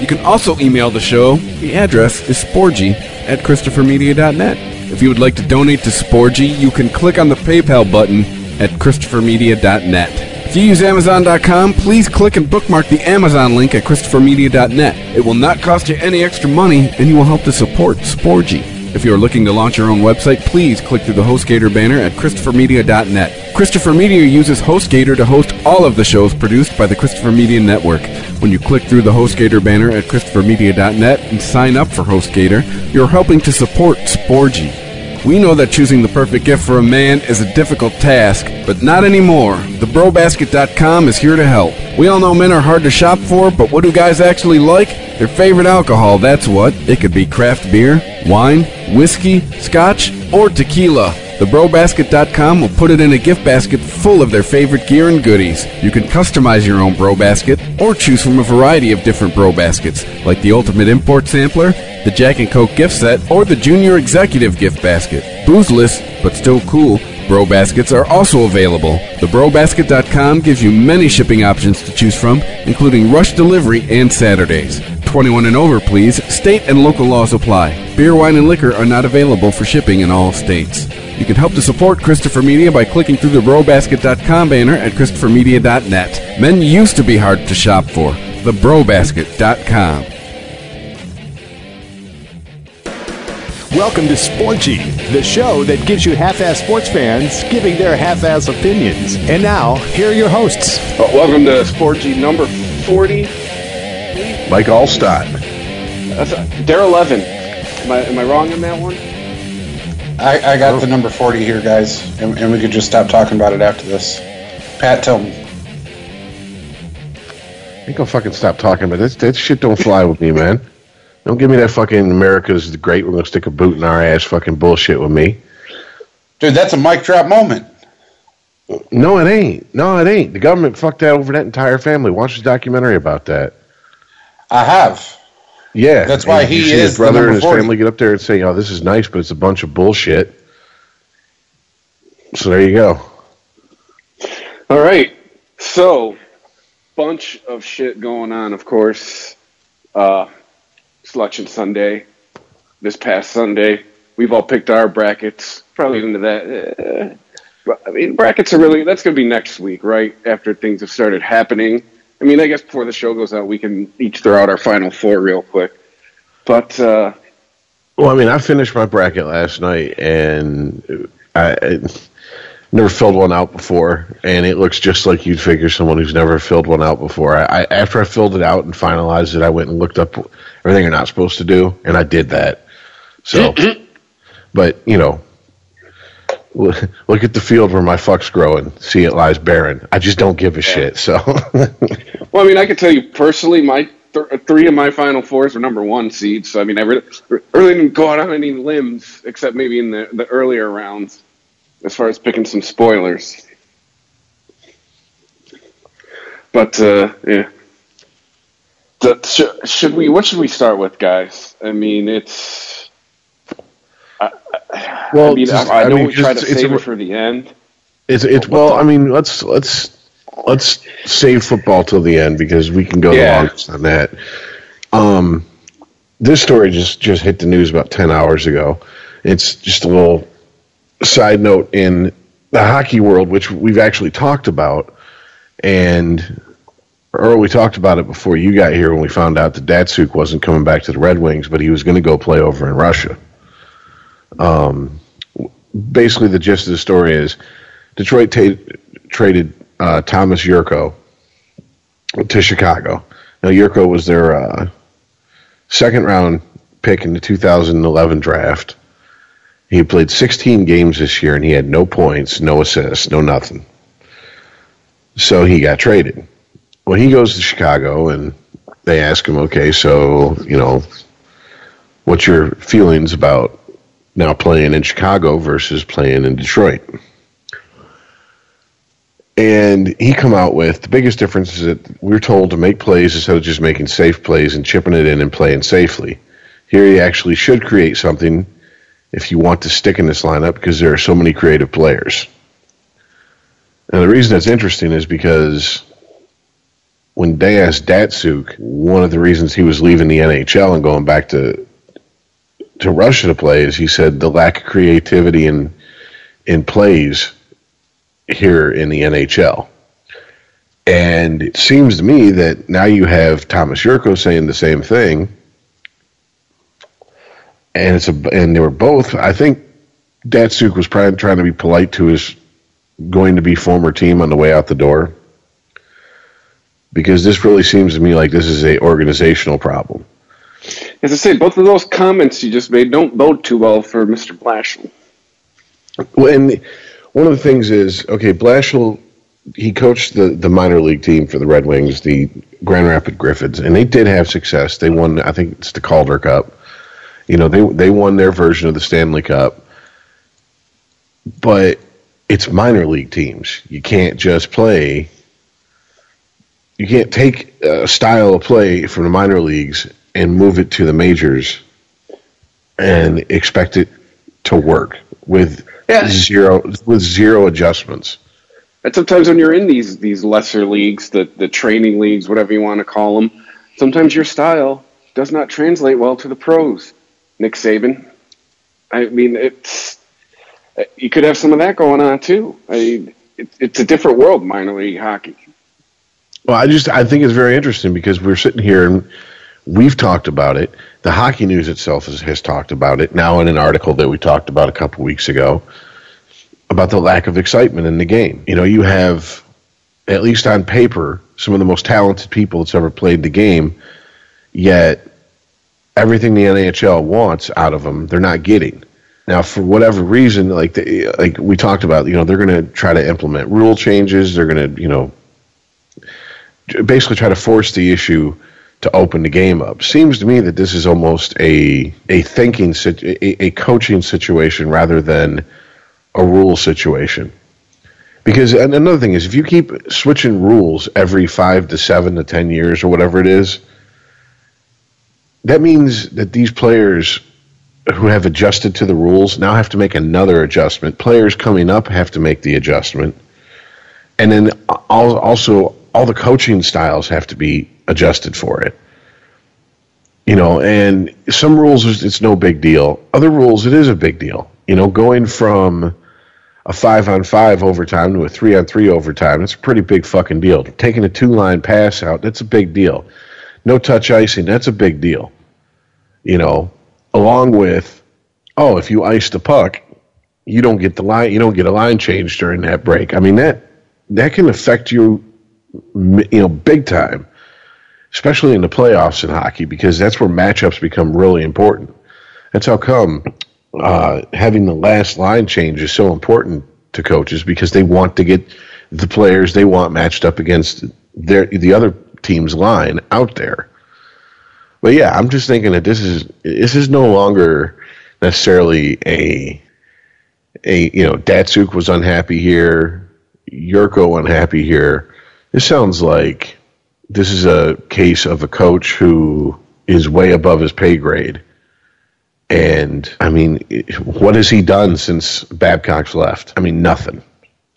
You can also email the show. The address is sporgy at ChristopherMedia.net. If you would like to donate to Sporgy, you can click on the PayPal button at ChristopherMedia.net. If you use Amazon.com, please click and bookmark the Amazon link at ChristopherMedia.net. It will not cost you any extra money, and you will help to support Sporgy. If you are looking to launch your own website, please click through the HostGator banner at ChristopherMedia.net. Christopher Media uses HostGator to host all of the shows produced by the Christopher Media Network. When you click through the HostGator banner at ChristopherMedia.net and sign up for HostGator, you're helping to support Sporgy. We know that choosing the perfect gift for a man is a difficult task, but not anymore. TheBroBasket.com is here to help. We all know men are hard to shop for, but what do guys actually like? Their favorite alcohol, that's what. It could be craft beer, wine, whiskey, scotch, or tequila. TheBroBasket.com will put it in a gift basket full of their favorite gear and goodies. You can customize your own Bro Basket or choose from a variety of different Bro Baskets, like the Ultimate Import Sampler, the Jack and Coke gift set, or the Junior Executive gift basket. Boozeless, but still cool, Bro Baskets are also available. TheBroBasket.com gives you many shipping options to choose from, including rush delivery and Saturdays. 21 and over, please. State and local laws apply. Beer, wine, and liquor are not available for shipping in all states. You can help to support Christopher Media by clicking through the BroBasket.com banner at ChristopherMedia.net. Men used to be hard to shop for. TheBroBasket.com. Welcome to Sporgy, the show that gives you half-ass sports fans giving their half-ass opinions. And now, here are your hosts. Welcome to Sporgy number 40. Mike Alstott. That's a, they're 11. Am I, am I wrong on that one? I, I got the number 40 here, guys, and, and we could just stop talking about it after this. Pat, tell me. ain't gonna fucking stop talking about this. That shit don't fly with me, man. Don't give me that fucking America's the great. We're gonna stick a boot in our ass. Fucking bullshit with me. Dude, that's a mic drop moment. No, it ain't. No, it ain't. The government fucked that over that entire family. Watch the documentary about that. I have. Yeah, That's why And he see is his brother number and his 40. family get up there and say, "Oh, this is nice, but it's a bunch of bullshit." So there you go. All right. So, bunch of shit going on, of course. Uh, Selection Sunday, this past Sunday. We've all picked our brackets. Probably into that. Uh, I mean, brackets are really, that's going to be next week, right? After things have started happening. I mean, I guess before the show goes out, we can each throw out our final four real quick. But, uh, Well, I mean, I finished my bracket last night, and I, I never filled one out before, and it looks just like you'd figure someone who's never filled one out before. I, I after I filled it out and finalized it, I went and looked up everything you're not supposed to do, and I did that. So, but you know, look at the field where my fuck's growing. See it lies barren. I just don't give a shit. So, Well, I mean, I can tell you personally, my th- three of my final fours were number one seeds. So I mean, I really, really didn't go out on any limbs except maybe in the, the earlier rounds, as far as picking some spoilers. But uh, yeah, The- sh- should we? What should we start with, guys? I mean, it's. Well, I mean, just- I, I I mean, we try to it's save a- it for the end. It's it's well, I mean, let's let's let's save football till the end because we can go the Yeah. longest on that. Um, this story just just hit the news about ten hours ago. It's just a little side note in the hockey world, which we've actually talked about, and or we talked about it before you got here when we found out that Datsyuk wasn't coming back to the Red Wings, but he was going to go play over in Russia. Um, basically, the gist of the story is Detroit ta- traded uh, Thomas Jurco to Chicago. Now, Jurco was their uh, second round pick in the 2011 draft. He played 16 games this year and he had no points, no assists, no nothing. So he got traded. Well, he goes to Chicago and they ask him, okay, so, you know, what's your feelings about now playing in Chicago versus playing in Detroit? And he come out with the biggest difference is that we're told to make plays instead of just making safe plays and chipping it in and playing safely. Here you actually should create something if you want to stick in this lineup because there are so many creative players. And the reason that's interesting is because when they asked Datsyuk, one of the reasons he was leaving the NHL and going back to to Russia to play is he said the lack of creativity in in plays here in the NHL. And it seems to me that now you have Thomas Jurco saying the same thing. And it's a and they were both I think Datsyuk was probably trying to be polite to his going to be former team on the way out the door because this really seems to me like this is a organizational problem. As I say, both of those comments you just made don't bode too well for Mr. Blashill. Well, and one of the things is okay, Blashill he coached the the minor league team for the Red Wings, the Grand Rapids Griffins, and they did have success. They won, I think it's the Calder Cup. You know, they they won their version of the Stanley Cup, but it's minor league teams. You can't just play you can't take a style of play from the minor leagues and move it to the majors and expect it to work with yeah. zero with zero adjustments. And sometimes when you're in these these lesser leagues, the the training leagues, whatever you want to call them, sometimes your style does not translate well to the pros. Nick Saban, I mean, it's you could have some of that going on too. I mean, it, it's a different world, minor league hockey. Well, I just I think it's very interesting because we're sitting here and we've talked about it. The hockey news itself has, has talked about it now in an article that we talked about a couple weeks ago about the lack of excitement in the game. You know, you have at least on paper some of the most talented people that's ever played the game, yet everything the NHL wants out of them, they're not getting. Now, for whatever reason, like like we talked about, you know, they're going to try to implement rule changes. They're going to, you know, basically try to force the issue to open the game up. Seems to me that this is almost a a thinking a, a coaching situation rather than a rule situation. Because another thing is, if you keep switching rules every five to seven to ten years or whatever it is, that means that these players who have adjusted to the rules now have to make another adjustment. Players coming up have to make the adjustment, and then also all the coaching styles have to be adjusted for it. You know, and some rules it's no big deal. Other rules it is a big deal. You know, going from a five on five overtime to a three on three overtime, it's a pretty big fucking deal. Taking a two line pass out, that's a big deal. No touch icing, that's a big deal. You know, along with, oh, if you ice the puck, you don't get the line, you don't get a line change during that break. I mean that that can affect you you know, big time, especially in the playoffs in hockey, because that's where matchups become really important. That's how come uh, having the last line change is so important to coaches because they want to get the players they want matched up against their the other team's line out there. But yeah, I'm just thinking that this is this is no longer necessarily a a you know Datsyuk was unhappy here, Jurco unhappy here. This sounds like this is a case of a coach who is way above his pay grade. And I mean, what has he done since Babcock's left? I mean, nothing.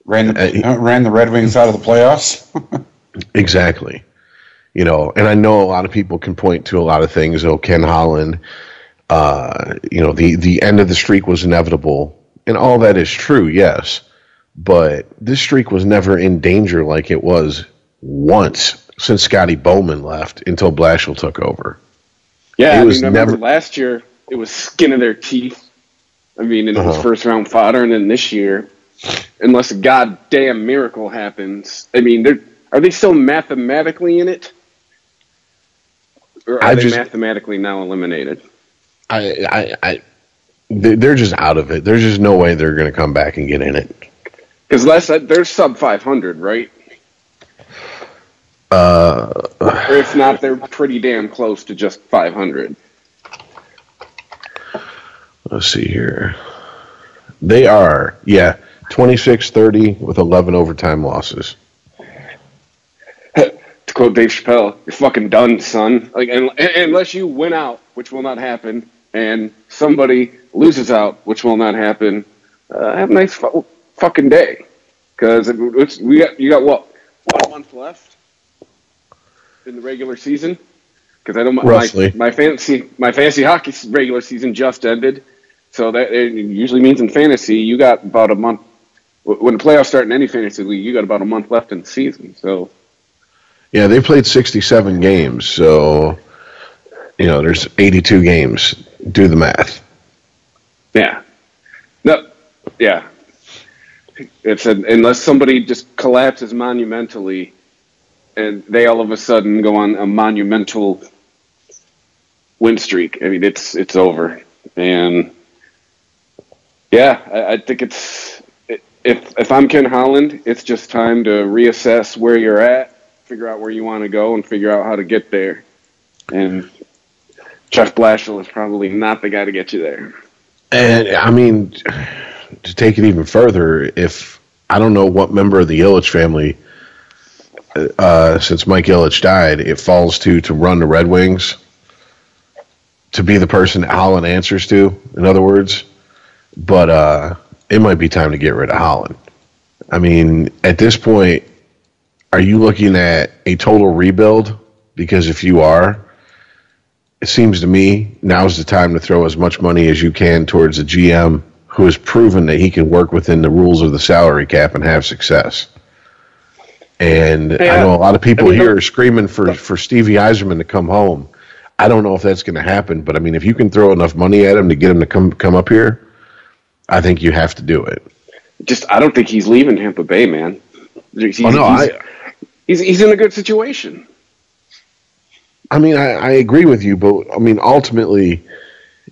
Ran the, uh, ran the Red Wings out of the playoffs. exactly. You know, and I know a lot of people can point to a lot of things. Oh, Ken Holland. Uh, you know, the the end of the streak was inevitable, and all that is true. Yes, but this streak was never in danger like it was once since Scotty Bowman left until Blashill took over. Yeah, it I was never last year. It was skin of their teeth. I mean, it uh-huh. was first round fodder, and then this year, unless a goddamn miracle happens, I mean, they're are they still mathematically in it, or are I they just, mathematically now eliminated? I, I, I, they're just out of it. There's just no way they're going to come back and get in it. Because less they're sub 500, right? Uh, or if not, they're pretty damn close to just 500. let's see here. They are, yeah, 26-30 with 11 overtime losses. to quote Dave Chappelle, "You're fucking done, son." Like, un- unless you win out, which will not happen, and somebody loses out, which will not happen. Uh, have a nice fu- fucking day, because we got you got what one month left in the regular season. Because I don't Roughly. my my fantasy my fantasy hockey regular season just ended, so that it usually means in fantasy you got about a month. When the playoffs start in any fantasy league, you got about a month left in the season. So Yeah, they played 67 games, so you know, there's 82 games. Do the math. Yeah. No. Yeah. It's an, unless somebody just collapses monumentally, and they all of a sudden go on a monumental win streak. I mean, it's it's over, and yeah, I, I think it's if if I'm Ken Holland, it's just time to reassess where you're at, figure out where you want to go, and figure out how to get there. And Jeff Blashill is probably not the guy to get you there. And I mean, to take it even further, if I don't know what member of the Ilitch family, uh, since Mike Ilitch died, it falls to to run the Red Wings, to be the person Holland answers to. In other words, but uh, it might be time to get rid of Holland. I mean, at this point, are you looking at a total rebuild? Because if you are, it seems to me now's the time to throw as much money as you can towards a GM who has proven that he can work within the rules of the salary cap and have success. And I know a lot of people I mean, here are screaming for, for Stevie Yzerman to come home. I don't know if that's going to happen, but I mean, if you can throw enough money at him to get him to come come up here, I think you have to do it. just I don't think he's leaving Tampa Bay, man. He's, Oh no, he's, I he's he's in a good situation. I mean, I, I agree with you, but I mean, ultimately,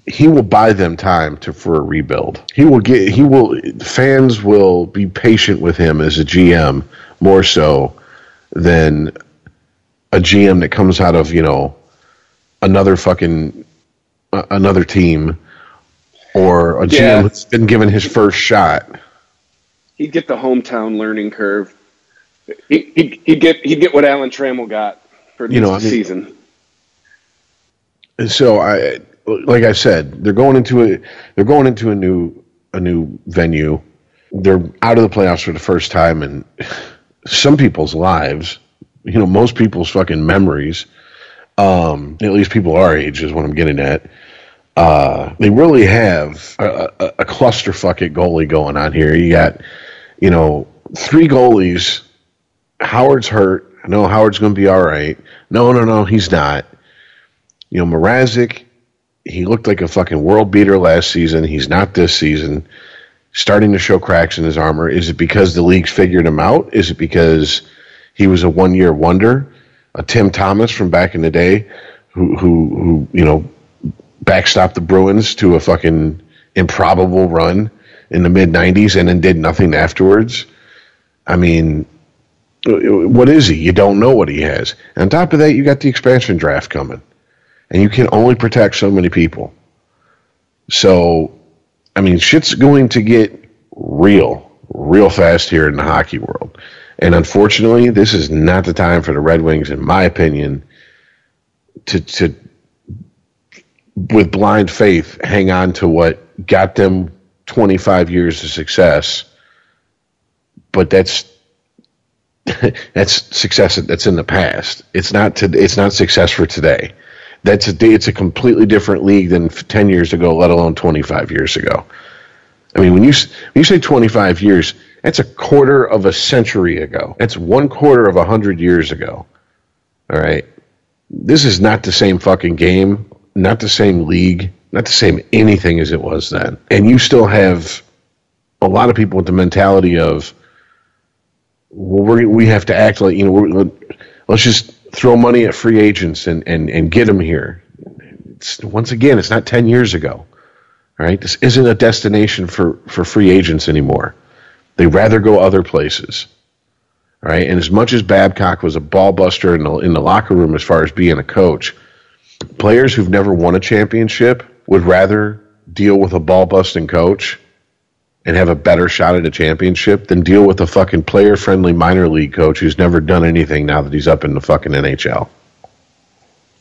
he will buy them time to for a rebuild. He will get. He will. Fans will be patient with him as a GM more so than a GM that comes out of you know another fucking uh, another team or a GM Yeah. that's been given his first shot. He'd get the hometown learning curve. He, he'd, he'd get he'd get what Alan Trammell got for You know, the I mean- season. And so I, like I said, they're going into a they're going into a new a new venue. They're out of the playoffs for the first time in some people's lives. You know, most people's fucking memories. Um, at least people our age is what I'm getting at. Uh, they really have a, a, a clusterfuck at goalie going on here. You got, you know, three goalies. Howard's hurt. No, Howard's going to be all right. No, no, no, he's not. You know, Mrazek, he looked like a fucking world beater last season. He's not this season. Starting to show cracks in his armor. Is it because the league's figured him out? Is it because he was a one year wonder? A Tim Thomas from back in the day who, who, who, you know, backstopped the Bruins to a fucking improbable run in the mid 90s and then did nothing afterwards. I mean, what is he? You don't know what he has. And on top of that, you got the expansion draft coming and you can only protect so many people. So, I mean, shit's going to get real, real fast here in the hockey world. And unfortunately, this is not the time for the Red Wings, in my opinion, to to with blind faith hang on to what got them 25 years of success. But that's that's success that's in the past. It's not to, it's not success for today. That's a it's a completely different league than 10 years ago, let alone 25 years ago. I mean, when you when you say 25 years, that's a quarter of a century ago. That's one quarter of a hundred years ago. All right, this is not the same fucking game, not the same league, not the same anything as it was then. And you still have a lot of people with the mentality of, well, we we have to act like you know, let's just throw money at free agents and and and get them here. It's, once again, it's not 10 years ago. Right, this isn't a destination for for free agents anymore. They rather go other places. All right, and as much as Babcock was a ball buster in the in the locker room as far as being a coach, players who've never won a championship would rather deal with a ball busting coach and have a better shot at a championship than deal with a fucking player friendly minor league coach who's never done anything now that he's up in the fucking NHL.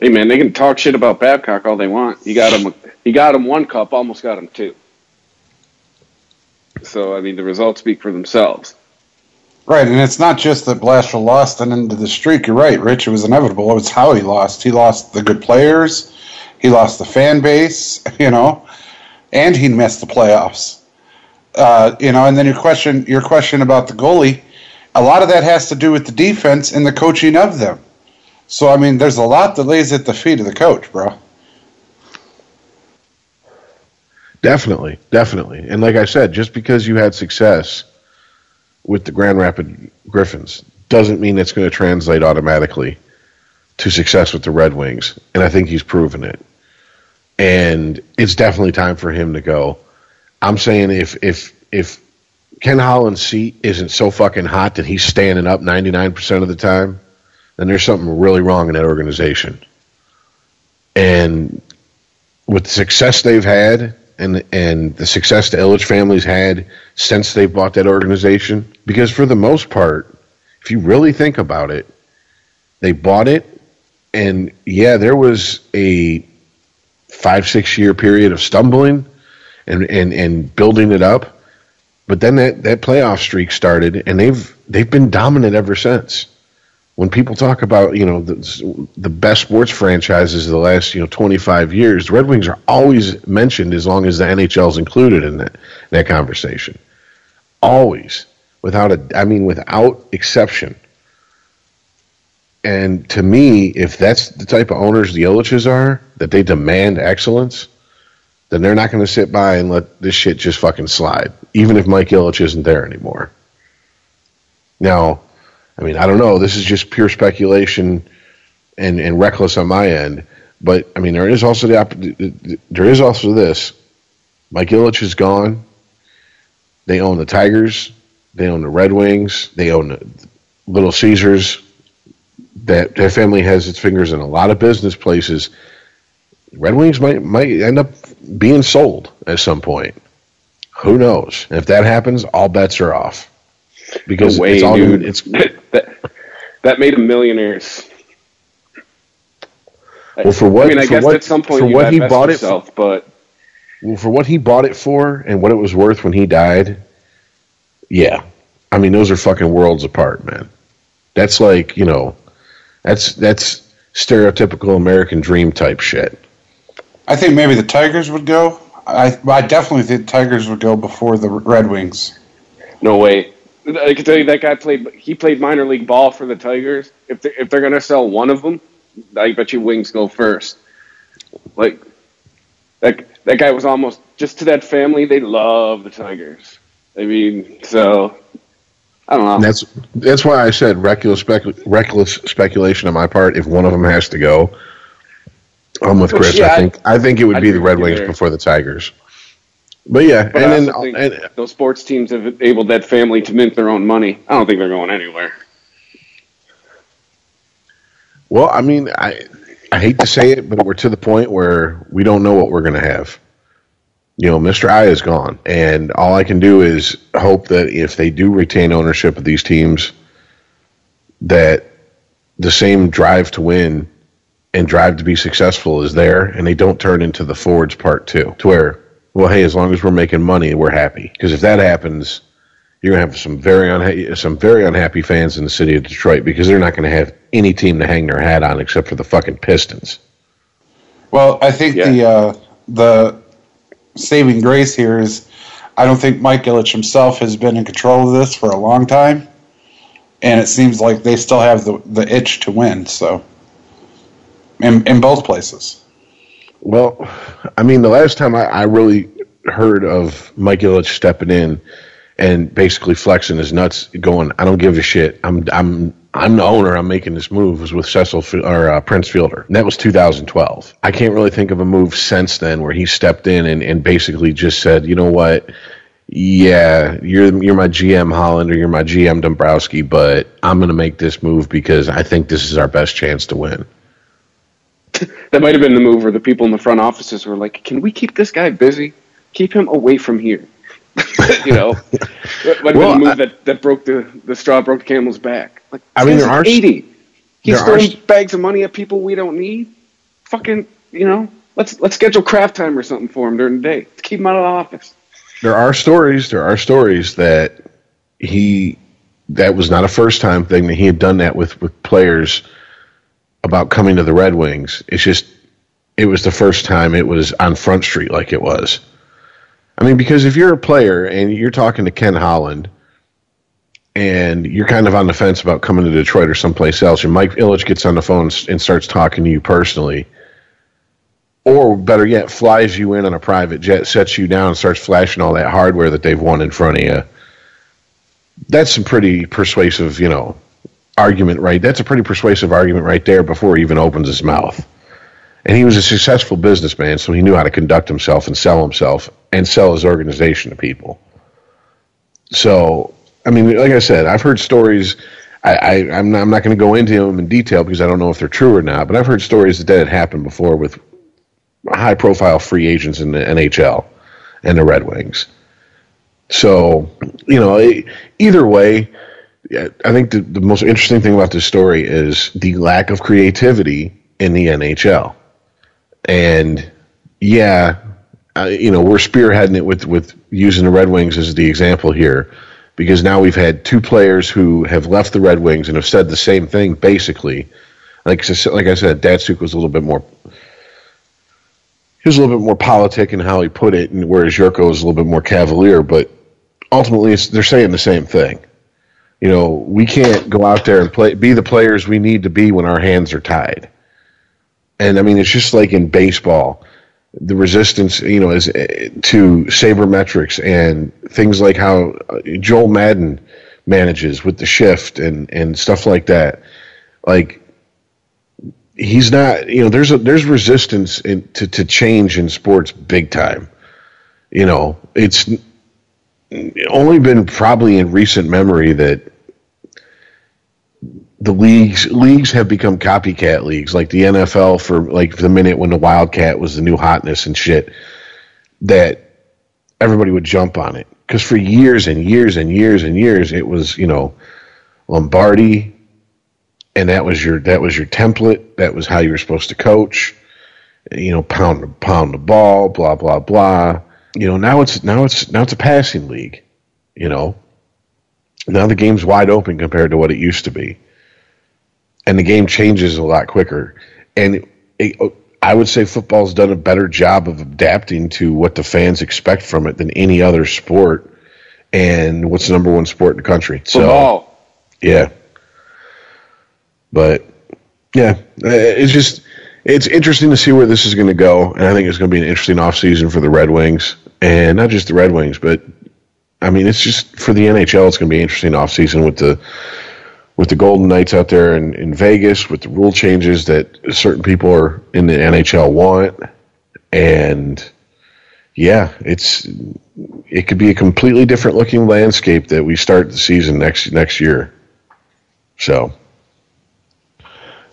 Hey man, they can talk shit about Babcock all they want. He got him. He got him one cup, almost got him two. So I mean, the results speak for themselves. Right, and it's not just that Blashill lost and into the streak. You're right, Rich. It was inevitable. It was how he lost. He lost the good players. He lost the fan base. You know, and he missed the playoffs. Uh, you know, and then your question, your question about the goalie, a lot of that has to do with the defense and the coaching of them. So I mean, there's a lot that lays at the feet of the coach, bro. Definitely, definitely. And like I said, just because you had success with the Grand Rapid Griffins doesn't mean it's going to translate automatically to success with the Red Wings. And I think he's proven it. And it's definitely time for him to go. I'm saying if if if Ken Holland's seat isn't so fucking hot that he's standing up 99% of the time, then there's something really wrong in that organization. And with the success they've had and and the success the Ilitch family's had since they bought that organization. Because for the most part, if you really think about it, they bought it, and yeah, there was a five six year period of stumbling and and and building it up, but then that that playoff streak started, and they've they've been dominant ever since when people talk about you know the, the best sports franchises of the last you know 25 years, the Red Wings are always mentioned as long as the NHL is included in that that conversation. Always, without a, I mean, without exception. And to me, if that's the type of owners the Ilitches are, that they demand excellence, then they're not going to sit by and let this shit just fucking slide, even if Mike Ilitch isn't there anymore. Now, I mean, I don't know. This is just pure speculation and, and reckless on my end. But I mean, there is also the there is also this. Mike Ilitch is gone. They own the Tigers. They own the Red Wings. They own the Little Caesars. That their family has its fingers in a lot of business places. Red Wings might might end up being sold at some point. Who knows? And if that happens, all bets are off because No way, it's all dude. it's that, that made them millionaires. Well, for what- I mean, I guess what- at some point for what he bought it yourself, but Well, for what he bought it for and what it was worth when he died, yeah. I mean, those are fucking worlds apart, man. That's like, you know, that's that's stereotypical American dream type shit. I think maybe the Tigers would go. I I definitely think the Tigers would go before the Red Wings. no way. I can tell you that guy played. He played minor league ball for the Tigers. If they, if they're gonna sell one of them, I bet you Wings go first. Like that that guy was almost just to that family. They love the Tigers. I mean, so I don't know. And that's that's why I said reckless specu- reckless speculation on my part. If one of them has to go, I'm with Chris. yeah, I think I think it would I'd be the Red Wings there. before the Tigers. But yeah, But and then and, those sports teams have enabled that family to mint their own money. I don't think they're going anywhere. Well, I mean, I I hate to say it, but we're to the point where we don't know what we're going to have. You know, Mr. I is gone, and all I can do is hope that if they do retain ownership of these teams, that the same drive to win and drive to be successful is there, and they don't turn into the Fords Part Two, to where, well, hey, as long as we're making money, we're happy. Because if that happens, you're gonna have some very unha- some very unhappy fans in the city of Detroit because they're not gonna have any team to hang their hat on except for the fucking Pistons. Well, I think Yeah. the uh, the saving grace here is I don't think Mike Ilitch himself has been in control of this for a long time, and it seems like they still have the the itch to win. So, in in both places. Well, I mean, the last time I, I really heard of Mike Ilitch stepping in and basically flexing his nuts, going, "I don't give a shit. I'm I'm I'm the owner. I'm making this move." Was with Cecil or uh, Prince Fielder. And that was 2012. I can't really think of a move since then where he stepped in and, and basically just said, "You know what." Yeah, you're you're my GM Hollander, you're my GM Dombrowski, but I'm going to make this move because I think this is our best chance to win. That might have been the move where the people in the front offices were like, "Can we keep this guy busy? keep him away from here. you know, what Well, the move I- that, that broke the the straw broke the camel's back. Like, I mean, there are- eighty. He's there are throwing bags of money at people we don't need. Fucking, you know, let's let's schedule craft time or something for him during the day. to keep him out of the office. there are stories. There are stories that he that was not a first time thing that he had done that with with players about coming to the Red Wings. It's just it was the first time it was on Front Street like it was. I mean, because if you're a player and you're talking to Ken Holland and you're kind of on the fence about coming to Detroit or someplace else, and Mike Ilitch gets on the phone and starts talking to you personally, or better yet, flies you in on a private jet, sets you down, starts flashing all that hardware that they've won in front of you. That's some pretty persuasive, you know, argument, right? That's a pretty persuasive argument right there before he even opens his mouth. And he was a successful businessman, so he knew how to conduct himself and sell himself and sell his organization to people. So, I mean, like I said, I've heard stories. I, I'm not, not going to go into them in detail because I don't know if they're true or not. But I've heard stories that that had happened before with high profile free agents in the NHL and the Red Wings. So, you know, either way, I think the, the most interesting thing about this story is the lack of creativity in the NHL. And yeah, uh, you know, we're spearheading it with, with using the Red Wings as the example here because now we've had two players who have left the Red Wings and have said the same thing basically. Like, like I said, Datsyuk was a little bit more he was a little bit more politic in how he put it, and whereas Jurco was a little bit more cavalier. But ultimately, they're saying the same thing. You know, we can't go out there and play, be the players we need to be when our hands are tied. And I mean, it's just like in baseball, the resistance, you know, is eh, to sabermetrics and things like how uh, Joel Maddon manages with the shift and and stuff like that. Like he's not you know there's a there's resistance in, to to change in sports big time you know it's only been probably in recent memory that the leagues leagues have become copycat leagues like the NFL for like the minute when the Wildcat was the new hotness and shit that everybody would jump on it because for years and years and years and years it was you know Lombardi and that was your that was your template. That was how you were supposed to coach. You know, pound pound the ball, blah blah blah. You know, now it's now it's now it's a passing league. You know, now the game's wide open compared to what it used to be, and the game changes a lot quicker. And it, I would say football's done a better job of adapting to what the fans expect from it than any other sport. And what's the number one sport in the country? Football. Yeah. But yeah, it's just it's interesting to see where this is going to go, and I think it's going to be an interesting offseason for the Red Wings, and not just the Red Wings, but I mean, it's just for the NHL. It's going to be an interesting offseason with the with the Golden Knights out there in, in Vegas, with the rule changes that certain people are in the NHL want, and yeah, it's it could be a completely different looking landscape that we start the season next next year. So.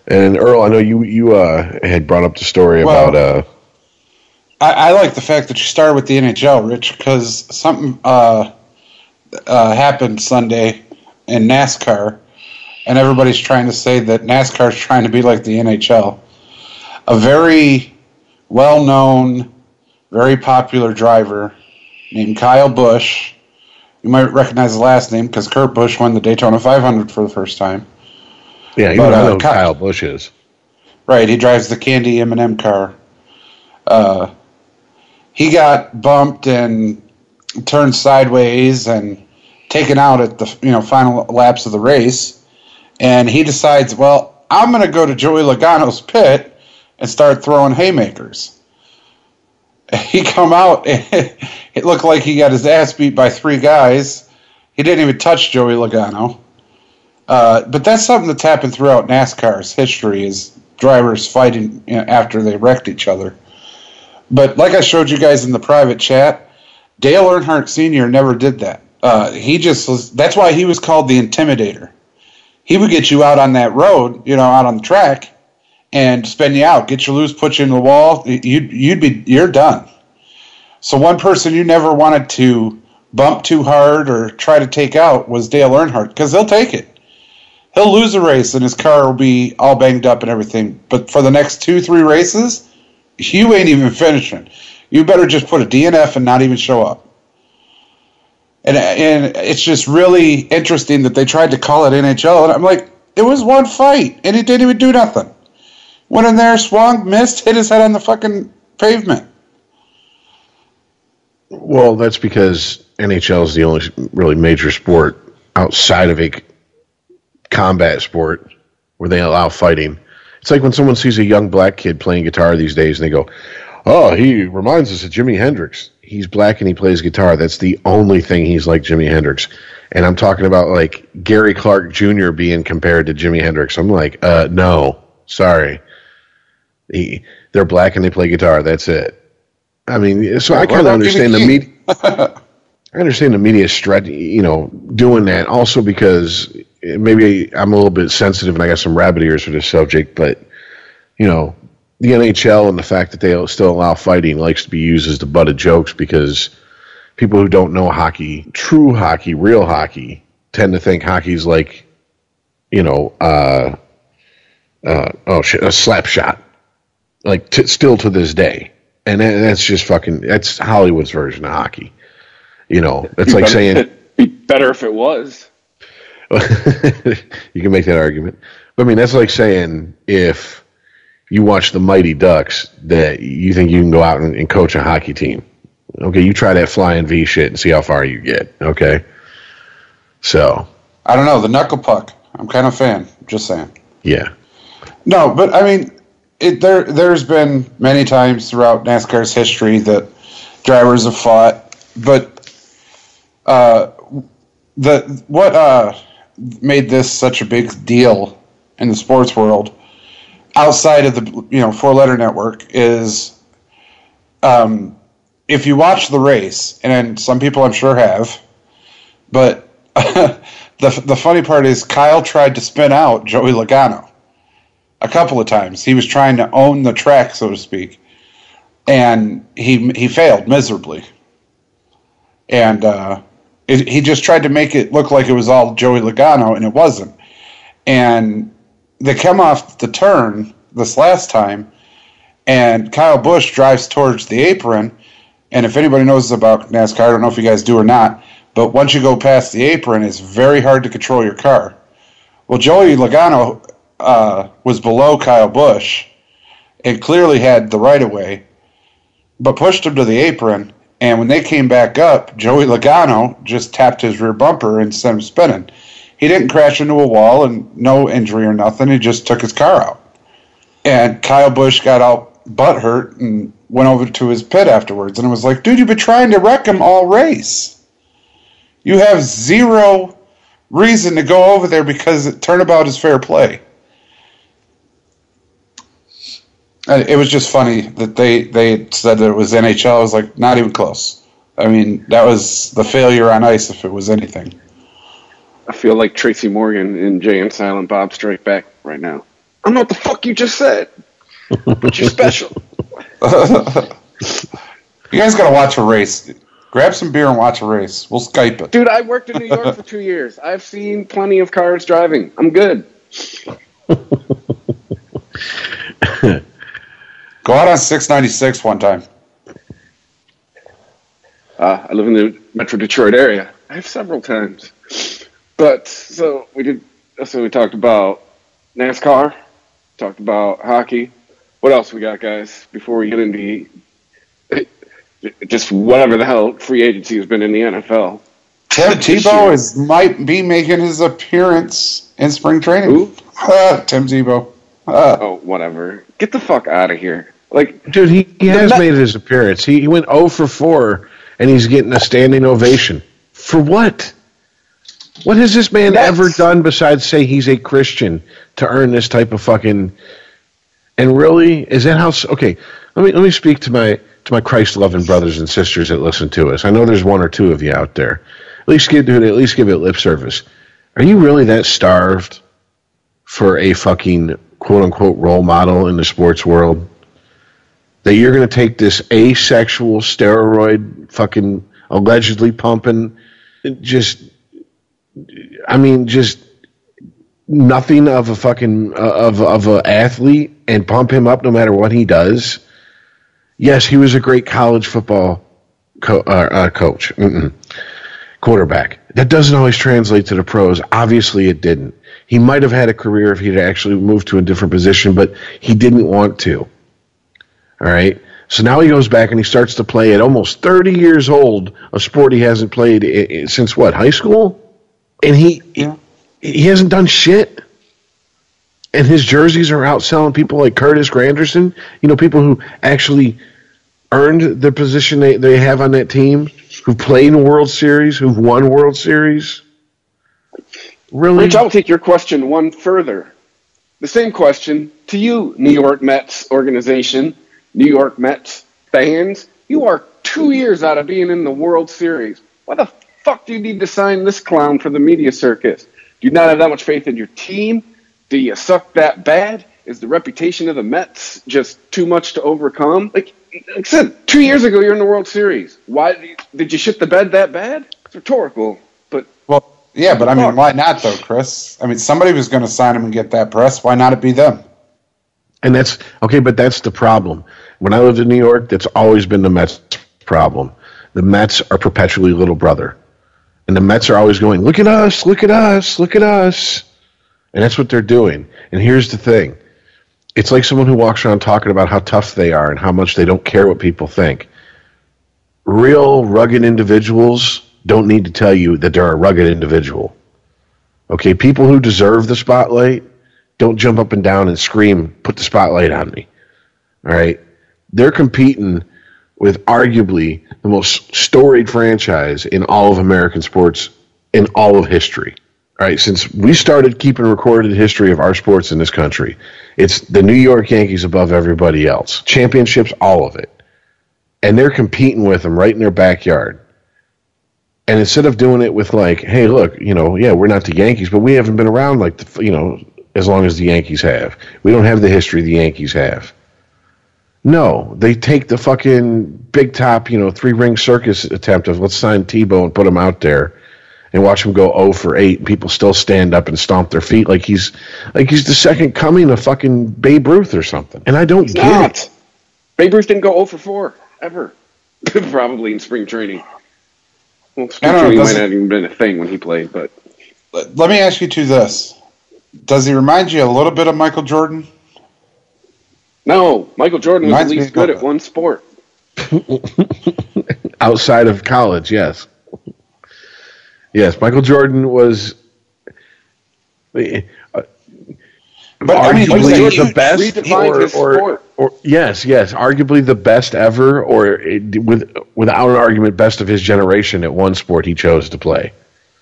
And Earl, I know you you uh, had brought up the story Well- about uh, I, I like the fact that you started with the NHL, Rich, because something uh, uh, happened Sunday in NASCAR, and everybody's trying to say that NASCAR is trying to be like the NHL. A very well known, very popular driver named Kyle Busch. You might recognize the last name because Kurt Busch won the Daytona 500 for the first time. Yeah, you but, know, uh, know Ky- Kyle Busch is. Right, he drives the Candy M&M car. Uh, he got bumped and turned sideways and taken out at the you know final laps of the race, and he decides, well, I'm going to go to Joey Logano's pit and start throwing haymakers. He come out, it looked like he got his ass beat by three guys. He didn't even touch Joey Logano. Uh, but that's something that's happened throughout NASCAR's history is drivers fighting you know, after they wrecked each other. But like I showed you guys in the private chat, Dale Earnhardt Sr. never did that. Uh, he just was. That's why he was called the Intimidator. He would get you out on that road, you know, out on the track, and spin you out, get you loose, put you in the wall. You'd you'd be you're done. So one person you never wanted to bump too hard or try to take out was Dale Earnhardt because they'll take it. He'll lose a race and his car will be all banged up and everything. But for the next two, three races, you ain't even finishing. You better just put a DNF and not even show up. And, and it's just really interesting that they tried to call it NHL. And I'm like, it was one fight and he didn't even do nothing. Went in there, swung, missed, hit his head on the fucking pavement. Well, that's because NHL is the only really major sport outside of combat sport where they allow fighting. It's like when someone sees a young black kid playing guitar these days and they go, "Oh, he reminds us of Jimi Hendrix." He's black and he plays guitar. That's the only thing he's like Jimi Hendrix. And I'm talking about like Gary Clark Jr. being compared to Jimi Hendrix. I'm like, uh, no, sorry. He, they're black and they play guitar. That's it. I mean, so I kind of understand the media. I understand the media stretch, you know, doing that also because maybe I'm a little bit sensitive and I got some rabbit ears for this subject, but you know, the NHL and the fact that they still allow fighting likes to be used as the butt of jokes because people who don't know hockey, true hockey, real hockey, tend to think hockey's like, you know, uh, uh, oh shit, a slap shot, like t- still to this day and that's just fucking that's Hollywood's version of hockey. You know, it's like better, saying it'd be better if it was. you can make that argument, but I mean that's like saying if you watch the Mighty Ducks that you think you can go out and, and coach a hockey team. Okay, you try that flying V shit and see how far you get. Okay, so I don't know the knuckle puck. I'm kind of a fan. Just saying. Yeah. No, but I mean, it, there there's been many times throughout NASCAR's history that drivers have fought, but uh, the what uh, made this such a big deal in the sports world outside of the you know four letter network is um, if you watch the race, and some people I'm sure have, but the the funny part is Kyle tried to spin out Joey Logano a couple of times. He was trying to own the track, so to speak, and he he failed miserably. And uh, it, he just tried to make it look like it was all Joey Logano, and it wasn't. And they come off the turn this last time, and Kyle Busch drives towards the apron. And if anybody knows about NASCAR, I don't know if you guys do or not, but once you go past the apron, it's very hard to control your car. Well, Joey Logano uh, was below Kyle Busch and clearly had the right of way, but pushed him to the apron. And when they came back up, Joey Logano just tapped his rear bumper and sent him spinning. He didn't crash into a wall and no injury or nothing. He just took his car out. And Kyle Busch got out butt hurt and went over to his pit afterwards. And it was like, dude, you've been trying to wreck him all race. You have zero reason to go over there because turnabout is fair play. It was just funny that they they said that it was NHL. I was like, not even close. I mean, that was the failure on ice if it was anything. I feel like Tracy Morgan in Jay and Silent Bob Strike Back right now. I know what the fuck you just said, but you're special. you guys got to watch a race. Grab some beer and watch a race. We'll Skype it. Dude, I worked in New York for two years. I've seen plenty of cars driving. I'm good. Go out on 696 one time. Uh, I live in the Metro Detroit area. I have several times. But so we did. So we talked about NASCAR, talked about hockey. What else we got, guys? Before we get into just whatever the hell free agency has been in the NFL. Tim Tebow is might be making his appearance in spring training. Who? Uh, Tim Tebow. Uh. Oh, whatever. Get the fuck out of here. Like, dude, he, he has made his appearance. He, he went 0 for 4, and he's getting a standing ovation. For what? What has this man That's... ever done besides say he's a Christian to earn this type of fucking? And really, is that how? Okay, let me let me speak to my to my Christ loving brothers and sisters that listen to us. I know there's one or two of you out there. At least give. At least give it lip service. Are you really that starved for a fucking quote unquote role model in the sports world? That you're going to take this asexual steroid fucking allegedly pumping just I mean just nothing of a fucking uh, of of a athlete and pump him up no matter what he does. Yes, he was a great college football co- uh, uh, coach, Mm-mm. quarterback. That doesn't always translate to the pros. Obviously, it didn't. He might have had a career if he'd actually moved to a different position, but he didn't want to. All right. So now he goes back and he starts to play at almost 30 years old, a sport he hasn't played since what, high school? And he, he he hasn't done shit. And his jerseys are outselling people like Curtis Granderson, you know, people who actually earned the position they, they have on that team, who've played in World Series, who've won World Series. Really? Rich, I'll take your question one further. The same question to you, New York Mets organization, New York Mets fans. You are two years out of being in the World Series. Why the fuck do you need to sign this clown for the media circus? Do you not have that much faith in your team? Do you suck that bad? Is the reputation of the Mets just too much to overcome? Like, like I said, two years ago you're in the World Series. Why did you, did you shit the bed that bad? It's rhetorical, but Well, yeah, but I mean, why not though, Chris? I mean, somebody was going to sign him and get that press. Why not it be them? And that's okay, but that's the problem. When I lived in New York, that's always been the Mets' problem. The Mets are perpetually little brother. And the Mets are always going, look at us, look at us, look at us. And that's what they're doing. And here's the thing it's like someone who walks around talking about how tough they are and how much they don't care what people think. Real rugged individuals don't need to tell you that they're a rugged individual. Okay, people who deserve the spotlight don't jump up and down and scream, put the spotlight on me. All right. They're competing with arguably the most storied franchise in all of American sports in all of history. All right. Since we started keeping recorded history of our sports in this country, it's the New York Yankees above everybody else. Championships, all of it. And they're competing with them right in their backyard. And instead of doing it with like, hey, look, you know, yeah, we're not the Yankees, but we haven't been around like the, you know, as long as the Yankees have. We don't have the history the Yankees have. No, they take the fucking big top, you know, three ring circus attempt of let's sign Tebow and put him out there and watch him go 0 for 8 and people still stand up and stomp their feet like he's like he's the second coming of fucking Babe Ruth or something. And I don't It's get not. it. Babe Ruth didn't go 0 for 4 ever. Probably in spring training. Well, spring I know, training might doesn't- even been a thing when he played, but Let let me ask you two this: Does he remind you a little bit of Michael Jordan? no, Michael Jordan was Reminds at least good at one sport. outside of college, yes. Yes, Michael Jordan was uh, But I mean, he arguably the best, redefined or, his or- or- yes, yes, arguably the best ever, or it, with without an argument, best of his generation at one sport he chose to play.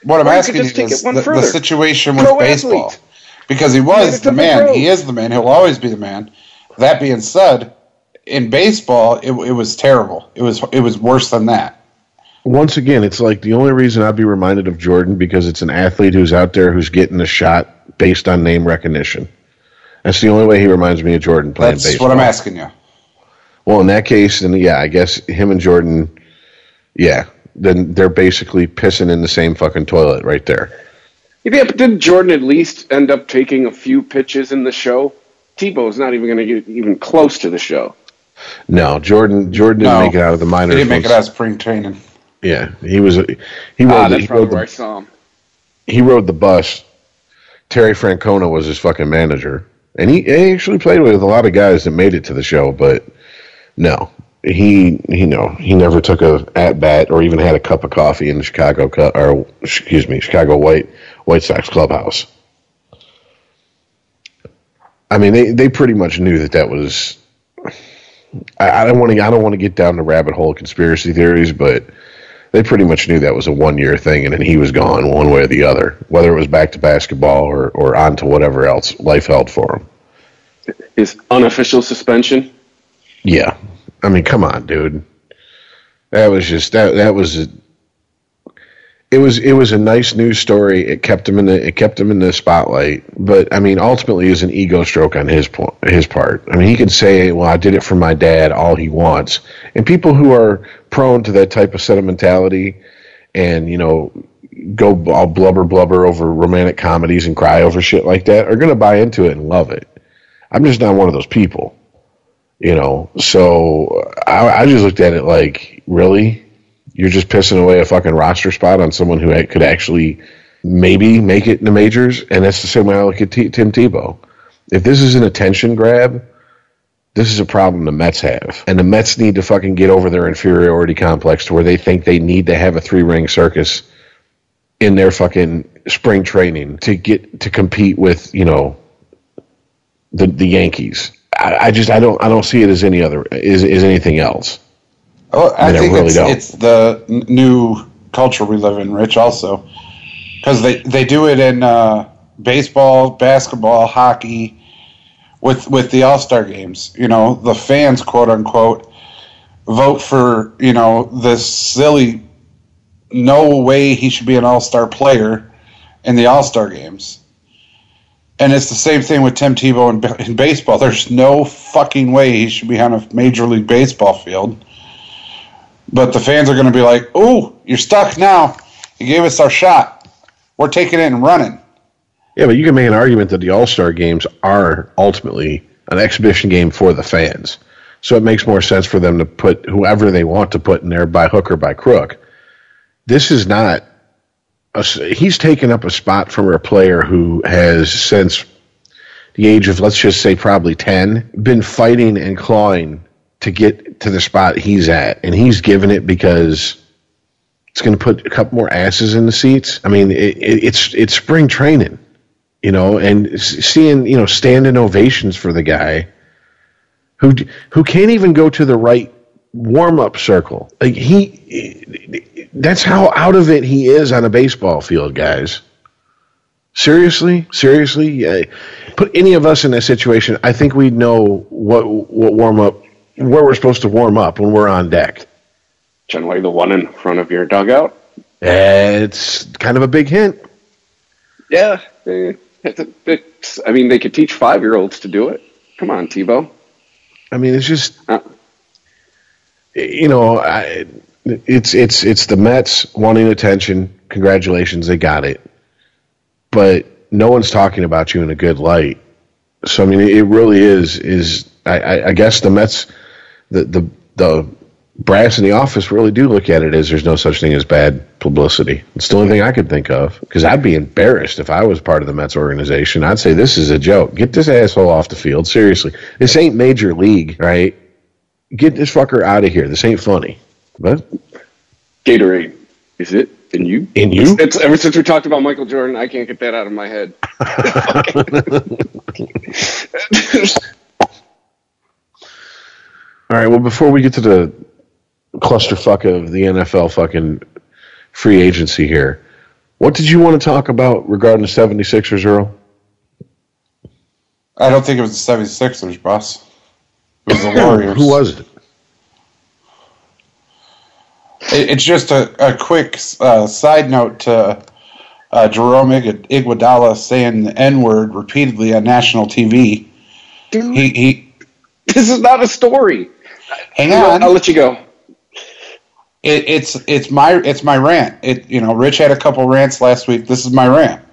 What I'm Or asking you just take is it one the, the situation with Pro baseball, athlete. Because he was it the the man. pros. He is the man. He'll always be the man. That being said, in baseball, it, it was terrible. It was it was worse than that. Once again, it's like the only reason I'd be reminded of Jordan because it's an athlete who's out there who's getting a shot based on name recognition. That's the only way he reminds me of Jordan playing That's baseball. That's what I'm asking you. Well, in that case, then yeah, I guess him and Jordan, yeah, then they're basically pissing in the same fucking toilet right there. Yeah, but did Jordan at least end up taking a few pitches in the show? Tebow's not even going to get even close to the show. No, Jordan Jordan didn't No. make it out of the minors. He minors. didn't make it out of spring training. Yeah, he was a, he Ah, rode, the, that's he, probably rode where I saw him. he rode the bus. Terry Francona was his fucking manager, and he, he actually played with a lot of guys that made it to the show. But no, he you know he never took a at bat or even had a cup of coffee in the Chicago or excuse me Chicago White White Sox clubhouse. I mean, they, they pretty much knew that that was. I, I don't want to. I don't want to get down the rabbit hole of conspiracy theories, but they pretty much knew that was a one year thing, and then he was gone one way or the other, whether it was back to basketball or or on to whatever else life held for him. His unofficial suspension. Yeah, I mean, come on, dude. That was just that. That was. A, it was it was a nice news story. It kept him in the it kept him in the spotlight. But I mean, ultimately, is an ego stroke on his his part. I mean, he can say, "Well, I did it for my dad," all he wants. And people who are prone to that type of sentimentality, and you know, go all blubber blubber over romantic comedies and cry over shit like that, are going to buy into it and love it. I'm just not one of those people, you know. So I, I just looked at it like, really you're just pissing away a fucking roster spot on someone who could actually maybe make it in the majors, and that's the same way I look at T- Tim Tebow. If this is an attention grab, this is a problem the Mets have, and the Mets need to fucking get over their inferiority complex to where they think they need to have a three ring circus in their fucking spring training to get to compete with you know the the Yankees. I, I just I don't I don't see it as any other is is anything else. Oh, I, I mean, think I really it's, don't. it's the new culture we live in, Rich. Also, because they they do it in uh, baseball, basketball, hockey, with with the All Star games. You know, the fans, quote unquote, vote for you know this silly. No way he should be an All Star player in the All Star games. And it's the same thing with Tim Tebow in, in baseball. There's no fucking way he should be on a Major League Baseball field but the fans are going to be like, "Oh, you're stuck now. You gave us our shot. We're taking it and running." Yeah, but you can make an argument that the All Star games are ultimately an exhibition game for the fans. So it makes more sense for them to put whoever they want to put in there by hook or by crook. This is not. A, he's taken up a spot from a player who has since the age of let's just say probably 10 been fighting and clawing to get to the spot he's at, and he's given it because it's going to put a couple more asses in the seats. I mean, it, it, it's it's spring training, you know, and seeing you know standing ovations for the guy who who can't even go to the right warm up circle. Like he, that's how out of it he is on a baseball field, guys. Seriously, seriously, put any of us in that situation. I think we'd know what what warm up where we're supposed to warm up when we're on deck. Generally, the one in front of your dugout. It's kind of a big hint. Yeah, it's, I mean, they could teach five-year-olds to do it. Come on, Tebow. I mean, it's just, uh, you know, I, it's it's it's the Mets wanting attention. Congratulations, they got it. But no one's talking about you in a good light. So I mean, it really is is I, I guess the Mets the the the brass in the office really do look at it as there's no such thing as bad publicity. It's the only thing I could think of because I'd be embarrassed if I was part of the Mets organization. I'd say this is a joke. Get this asshole off the field. Seriously, this ain't major league, right? Get this fucker out of here. This ain't funny. But Gatorade, is it? In you? In you? It's, it's, ever since we talked about Michael Jordan, I can't get that out of my head. All right. Well, before we get to the clusterfuck of the NFL fucking free agency here, what did you want to talk about regarding the 76ers, Earl? I don't think it was the 76ers, boss. It was the Warriors. Who was it? It's just a, a quick uh, side note to uh, Jerome Iguodala saying the N word repeatedly on national TV. Dude, he, he, this is not a story. Hang on. I'll let you go. It, it's it's my it's my rant. It you know, Rich had a couple rants last week. This is my rant.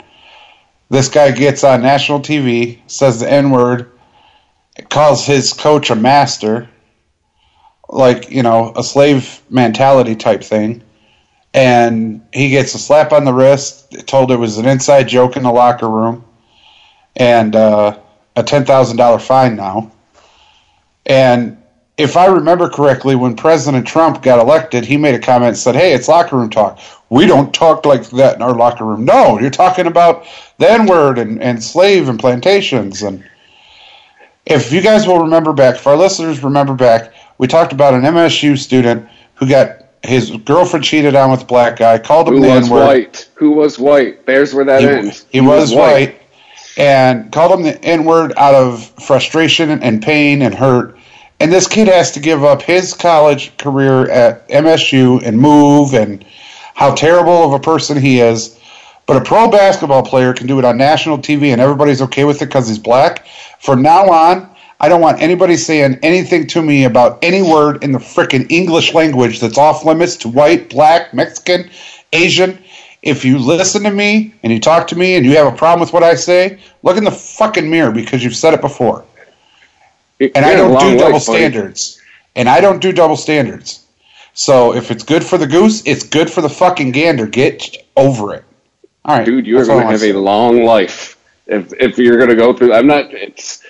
This guy gets on national TV, says the N word, calls his coach a master, like you know, a slave mentality type thing, and he gets a slap on the wrist, told it was an inside joke in the locker room, and uh, a ten thousand dollar fine now, and if I remember correctly, when President Trump got elected, he made a comment and said, Hey, it's locker room talk. We don't talk like that in our locker room. No, you're talking about the N word and, and slave and plantations. And if you guys will remember back, if our listeners remember back, we talked about an MSU student who got his girlfriend cheated on with a black guy, called him Who the was N word. white? Who was white? There's where that He, ends. he was white and called him the N word out of frustration and pain and hurt and this kid has to give up his college career at MSU and move and how terrible of a person he is. But a pro basketball player can do it on national TV and everybody's okay with it because he's black. From now on, I don't want anybody saying anything to me about any word in the frickin' English language that's off limits to white, black, Mexican, Asian. If you listen to me and you talk to me and you have a problem with what I say, look in the fucking mirror because you've said it before. And I don't do double standards. And I don't do double standards. So if it's good for the goose, it's good for the fucking gander. Get over it. All right, dude, you are going to have a long life if if you're going to go through. I'm not. It's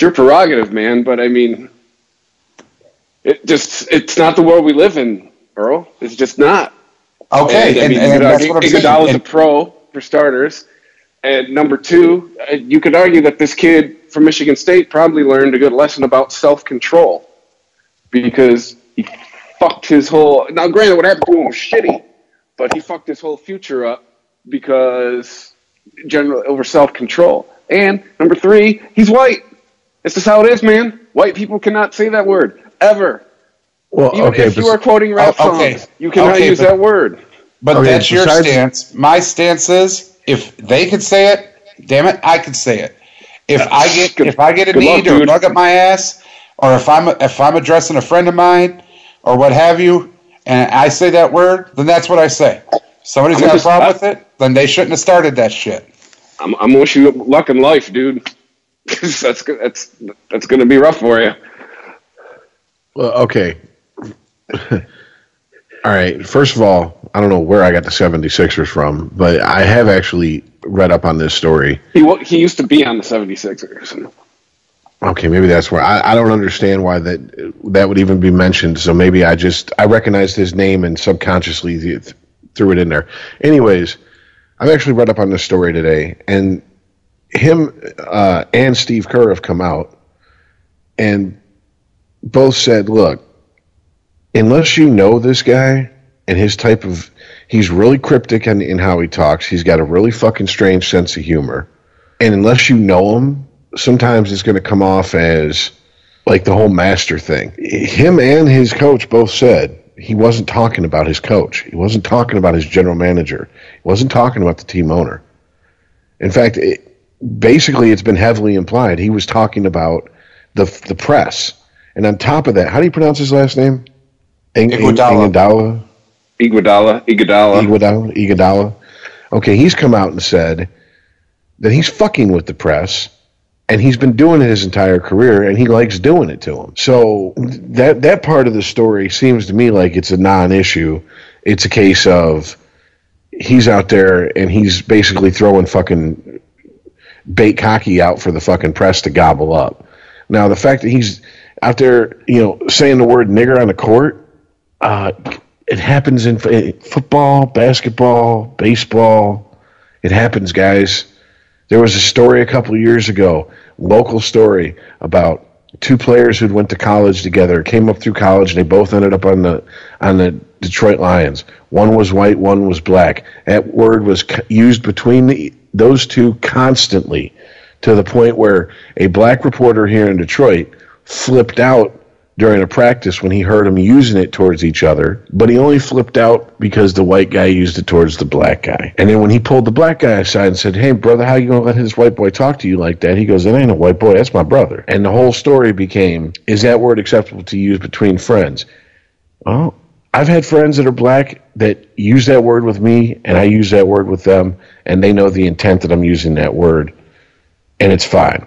your prerogative, man. But I mean, it just it's not the world we live in, Earl. It's just not. Okay, and, I mean, and, and that's argue, what I'm Iguodala's saying. a pro for starters, and number two, uh, you could argue that this kid from Michigan State probably learned a good lesson about self control because he fucked his whole. Now, granted, what happened to him was shitty, but he fucked his whole future up because general over self control. And number three, he's white. This is how it is, man. White people cannot say that word ever. Well, Even okay, if you are quoting rap Oh, okay. songs, you cannot Okay, use but- that word. But Okay, that's your besides- stance. My stance is if they could say it, damn it, I could say it. If I get Good- if I get a good luck, or a dude. bug up my ass, or if I'm if I'm addressing a friend of mine or what have you, and I say that word, then that's what I say. Somebody's I'm got a just- problem with it, then they shouldn't have started that shit. I'm, I'm gonna wish you luck in life, dude. 'Cause that's that's that's gonna be rough for you. Well, okay. all right. First of all, I don't know where I got the 76ers from, but I have actually read up on this story. He he used to be on the 76ers. Okay, maybe that's where I, I don't understand why that that would even be mentioned. So maybe I just I recognized his name and subconsciously th- threw it in there. Anyways, I've actually read up on this story today, and him uh, and Steve Kerr have come out and both said, "Look, unless you know this guy and his type of, he's really cryptic in, in how he talks. He's got a really fucking strange sense of humor, and unless you know him." sometimes it's going to come off as like the whole master thing. Him and his coach both said he wasn't talking about his coach. He wasn't talking about his general manager. He wasn't talking about the team owner. In fact, it, basically, it's been heavily implied he was talking about the the press. And on top of that, how do you pronounce his last name? Ing- Iguodala. Iguodala? Iguodala, Iguodala. Iguodala, Iguodala. Okay, he's come out and said that he's fucking with the press, and he's been doing it his entire career, and he likes doing it to him. So that that part of the story seems to me like it's a non-issue. It's a case of he's out there and he's basically throwing fucking bait cocky out for the fucking press to gobble up. Now the fact that he's out there, you know, saying the word nigger on the court, uh, it happens in f- football, basketball, baseball. It happens, guys. There was a story a couple years ago, local story about two players who'd went to college together, came up through college, and they both ended up on the on the Detroit Lions. One was white, one was black. That word was used between the, those two constantly, to the point where a black reporter here in Detroit flipped out during a practice when he heard them using it towards each other, but he only flipped out because the white guy used it towards the black guy. And then when he pulled the black guy aside and said, "Hey, brother, how you gonna let this white boy talk to you like that?" He goes, "That ain't a white boy. That's my brother." And the whole story became, "Is that word acceptable to use between friends?" Well, I've had friends that are black that use that word with me, and I use that word with them, and they know the intent that I'm using that word, and it's fine.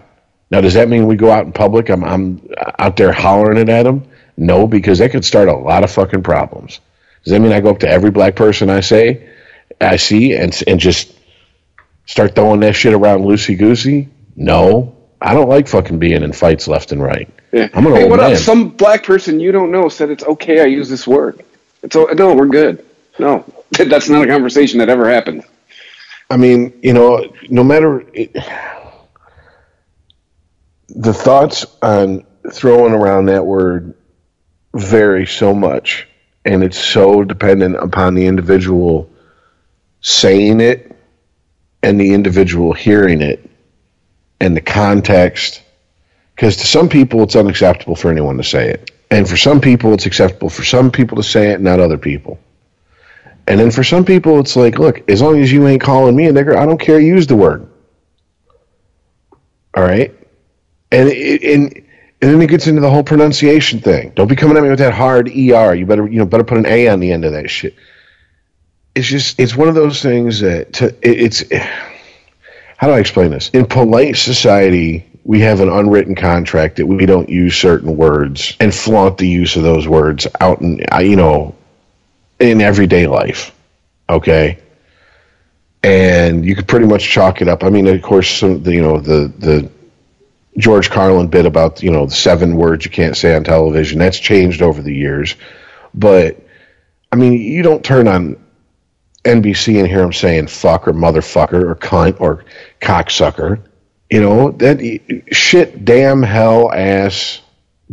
Now, does that mean we go out in public? I'm, I'm out there hollering it at them? No, because that could start a lot of fucking problems. Does that mean I go up to every black person I say, I see, and and just start throwing that shit around loosey goosey? No, I don't like fucking being in fights left and right. Yeah. I'm an hey, old what man. up? Some black person you don't know said it's okay. I use this word. It's o- no, we're good. No, that's not a conversation that ever happened. I mean, you know, no matter it, the thoughts on throwing around that word vary so much, and it's so dependent upon the individual saying it and the individual hearing it and the context. Because to some people, it's unacceptable for anyone to say it, and for some people, it's acceptable for some people to say it, not other people. And then for some people, it's like, look, as long as you ain't calling me a nigger, I don't care. Use the word. All right, and it, and and then it gets into the whole pronunciation thing. Don't be coming at me with that hard er. You better you know better put an a on the end of that shit. It's just it's one of those things that to, it, it's how do I explain this? In polite society, we have an unwritten contract that we don't use certain words and flaunt the use of those words out in uh, you know in everyday life. Okay. And you could pretty much chalk it up. I mean, of course, some, you know the the George Carlin bit about you know the seven words you can't say on television. That's changed over the years, but I mean, you don't turn on NBC and hear him saying "fuck" or "motherfucker" or "cunt" or "cocksucker." You know that shit, damn, hell, ass,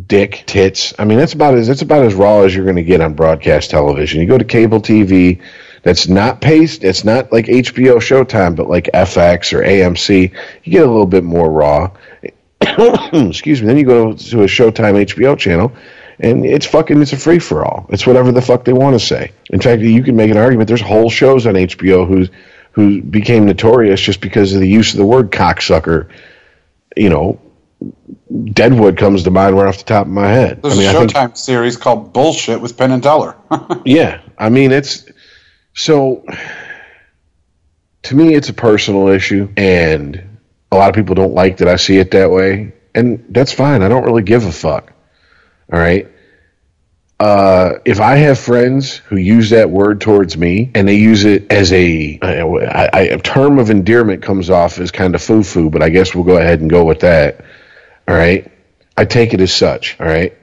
dick, tits. I mean, that's about as that's about as raw as you're going to get on broadcast television. You go to cable TV, that's not paced. It's not like HBO Showtime, but like FX or AMC. You get a little bit more raw. Excuse me. Then you go to a Showtime HBO channel, and it's fucking it's a free for all. It's whatever the fuck they want to say. In fact, you can make an argument. There's whole shows on HBO who's who became notorious just because of the use of the word cocksucker. You know, Deadwood comes to mind right off the top of my head. There's I mean, a I think- Showtime series called Bullshit with Penn and Teller. yeah, I mean it's so to me it's a personal issue and a lot of people don't like that I see it that way and that's fine. I don't really give a fuck. All right? Uh, if I have friends who use that word towards me and they use it as a, I, I, a term of endearment comes off as kind of foo foo, but I guess we'll go ahead and go with that. All right. I take it as such. All right.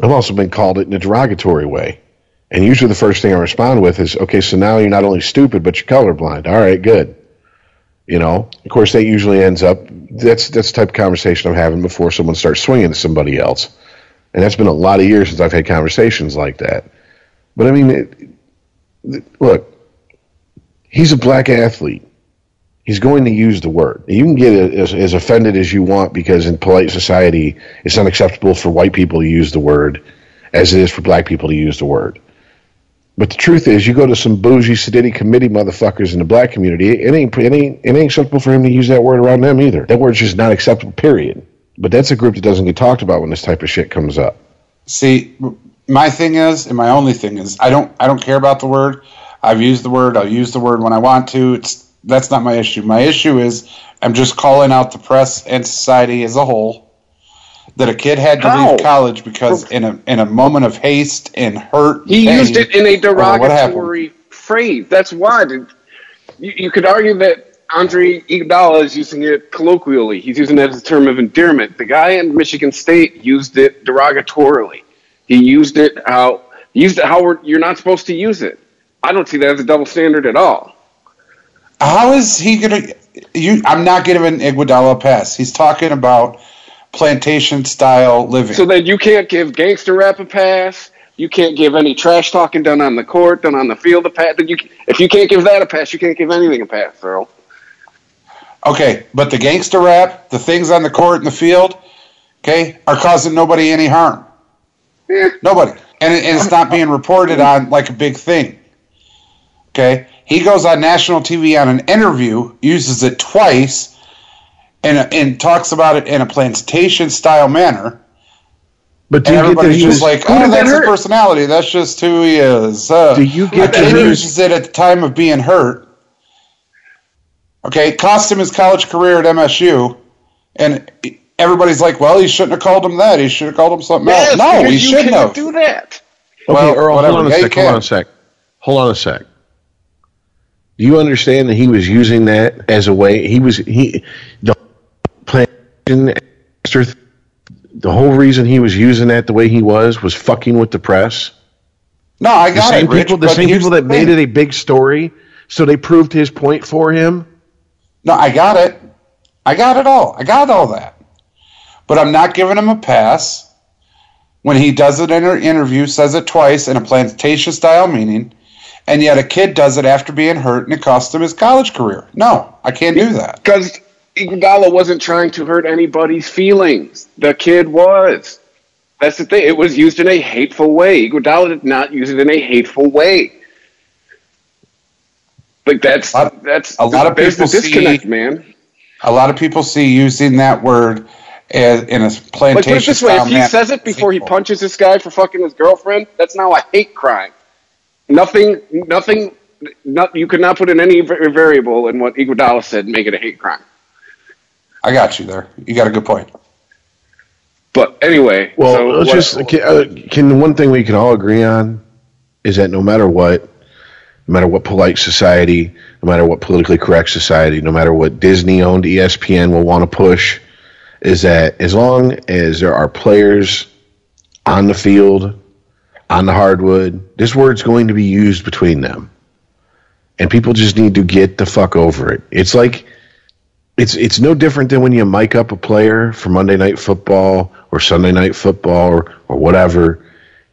I've also been called it in a derogatory way. And usually the first thing I respond with is, okay, so now you're not only stupid, but you're colorblind. All right, good. You know, of course, that usually ends up, that's, that's the type of conversation I'm having before someone starts swinging to somebody else. And that's been a lot of years since I've had conversations like that. But I mean, it, look, he's a black athlete. He's going to use the word. You can get as, as offended as you want because in polite society, it's unacceptable for white people to use the word as it is for black people to use the word. But the truth is, you go to some bougie Sedity committee motherfuckers in the black community, it ain't, it ain't it ain't acceptable for him to use that word around them either. That word's just not acceptable. Period. But that's a group that doesn't get talked about when this type of shit comes up. See, my thing is, and my only thing is, I don't, I don't care about the word. I've used the word. I'll use the word when I want to. It's that's not my issue. My issue is, I'm just calling out the press and society as a whole that a kid had to How? leave college because in a in a moment of haste and hurt. He pain, used it in a over what happened. derogatory phrase. That's why. You, you could argue that Andre Iguodala is using it colloquially. He's using it as a term of endearment. The guy in Michigan State used it derogatorily. He used it how used it how we're, you're not supposed to use it. I don't see that as a double standard at all. How is he gonna? You, I'm not giving Iguodala a pass. He's talking about plantation style living. So then you can't give gangster rap a pass. You can't give any trash talking done on the court, done on the field a pass. Then you, if you can't give that a pass, you can't give anything a pass, Earl. Okay, but the gangster rap, the things on the court and the field, okay, are causing nobody any harm. Yeah. Nobody. And, it, and it's not being reported on like a big thing. Okay? He goes on national TV on an interview, uses it twice, and, and talks about it in a plantation style manner. But do And you get that everybody's just like, oh, did that that's his hurt?" personality. That's just who he is. Uh, Do you get and that he he uses it at the time of being hurt. Okay, it cost him his college career at MSU, and everybody's like, "Well, he shouldn't have called him that. He should have called him something Yes, else." No, because he shouldn't have. do that. Okay, Well, Earl, whatever. hold on a Yeah, sec. Hold on a sec. Hold on a sec. Do you understand that he was using that as a way? He was he the plantation the whole reason he was using that the way he was was fucking with the press. No, I The got same it, Rich, people, the same here's people the that made it a big story, so they proved his point for him. No, I got it. I got it all. I got all that. But I'm not giving him a pass when he does it in an interview, says it twice in a plantation style meaning, and yet a kid does it after being hurt and it cost him his college career. No, I can't do that. Because Iguodala wasn't trying to hurt anybody's feelings. The kid was. That's the thing. It was used in a hateful way. Iguodala did not use it in a hateful way. Like that's A lot- that's a lot of there's the people see- disconnect, man. A lot of people see using that word as, in a plantation. Like put it this way: if he says it before he punches this guy for fucking his girlfriend, that's now a hate crime. Nothing, nothing, not, you could not put in any variable in what Iguodala said and make it a hate crime. I got you there. You got a good point. But anyway, Well, so let's what- just can, uh, can one thing we can all agree on is that no matter what, no matter what polite society, no matter what politically correct society, no matter what Disney owned ESPN will want to push, is that as long as there are players on the field, on the hardwood, this word's going to be used between them. And people just need to get the fuck over it. It's like it's it's no different than when you mic up a player for Monday night football or Sunday night football or, or whatever,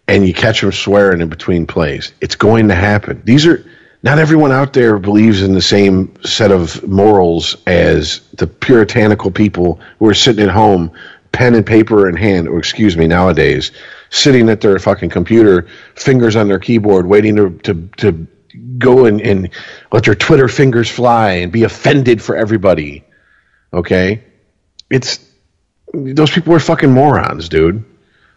and you catch them swearing in between plays. It's going to happen. These are not everyone out there believes in the same set of morals as the puritanical people who are sitting at home, pen and paper in hand, or excuse me, nowadays, sitting at their fucking computer, fingers on their keyboard, waiting to to, to go and, and let their Twitter fingers fly and be offended for everybody. Okay? It's those people are fucking morons, dude.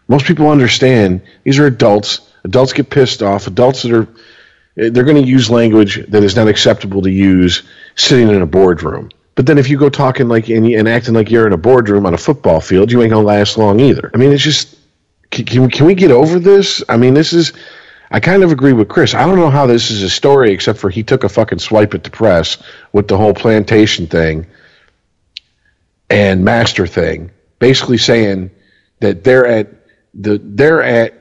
Most people understand these are adults. Adults get pissed off. Adults that are they're going to use language that is not acceptable to use sitting in a boardroom. But then if you go talking like and, and acting like you're in a boardroom on a football field, you ain't gonna last long either. I mean, it's just can, can, can we get over this? I mean, this is. I kind of agree with Chris. I don't know how this is a story, except for he took a fucking swipe at the press with the whole plantation thing and master thing, basically saying that they're at the they're at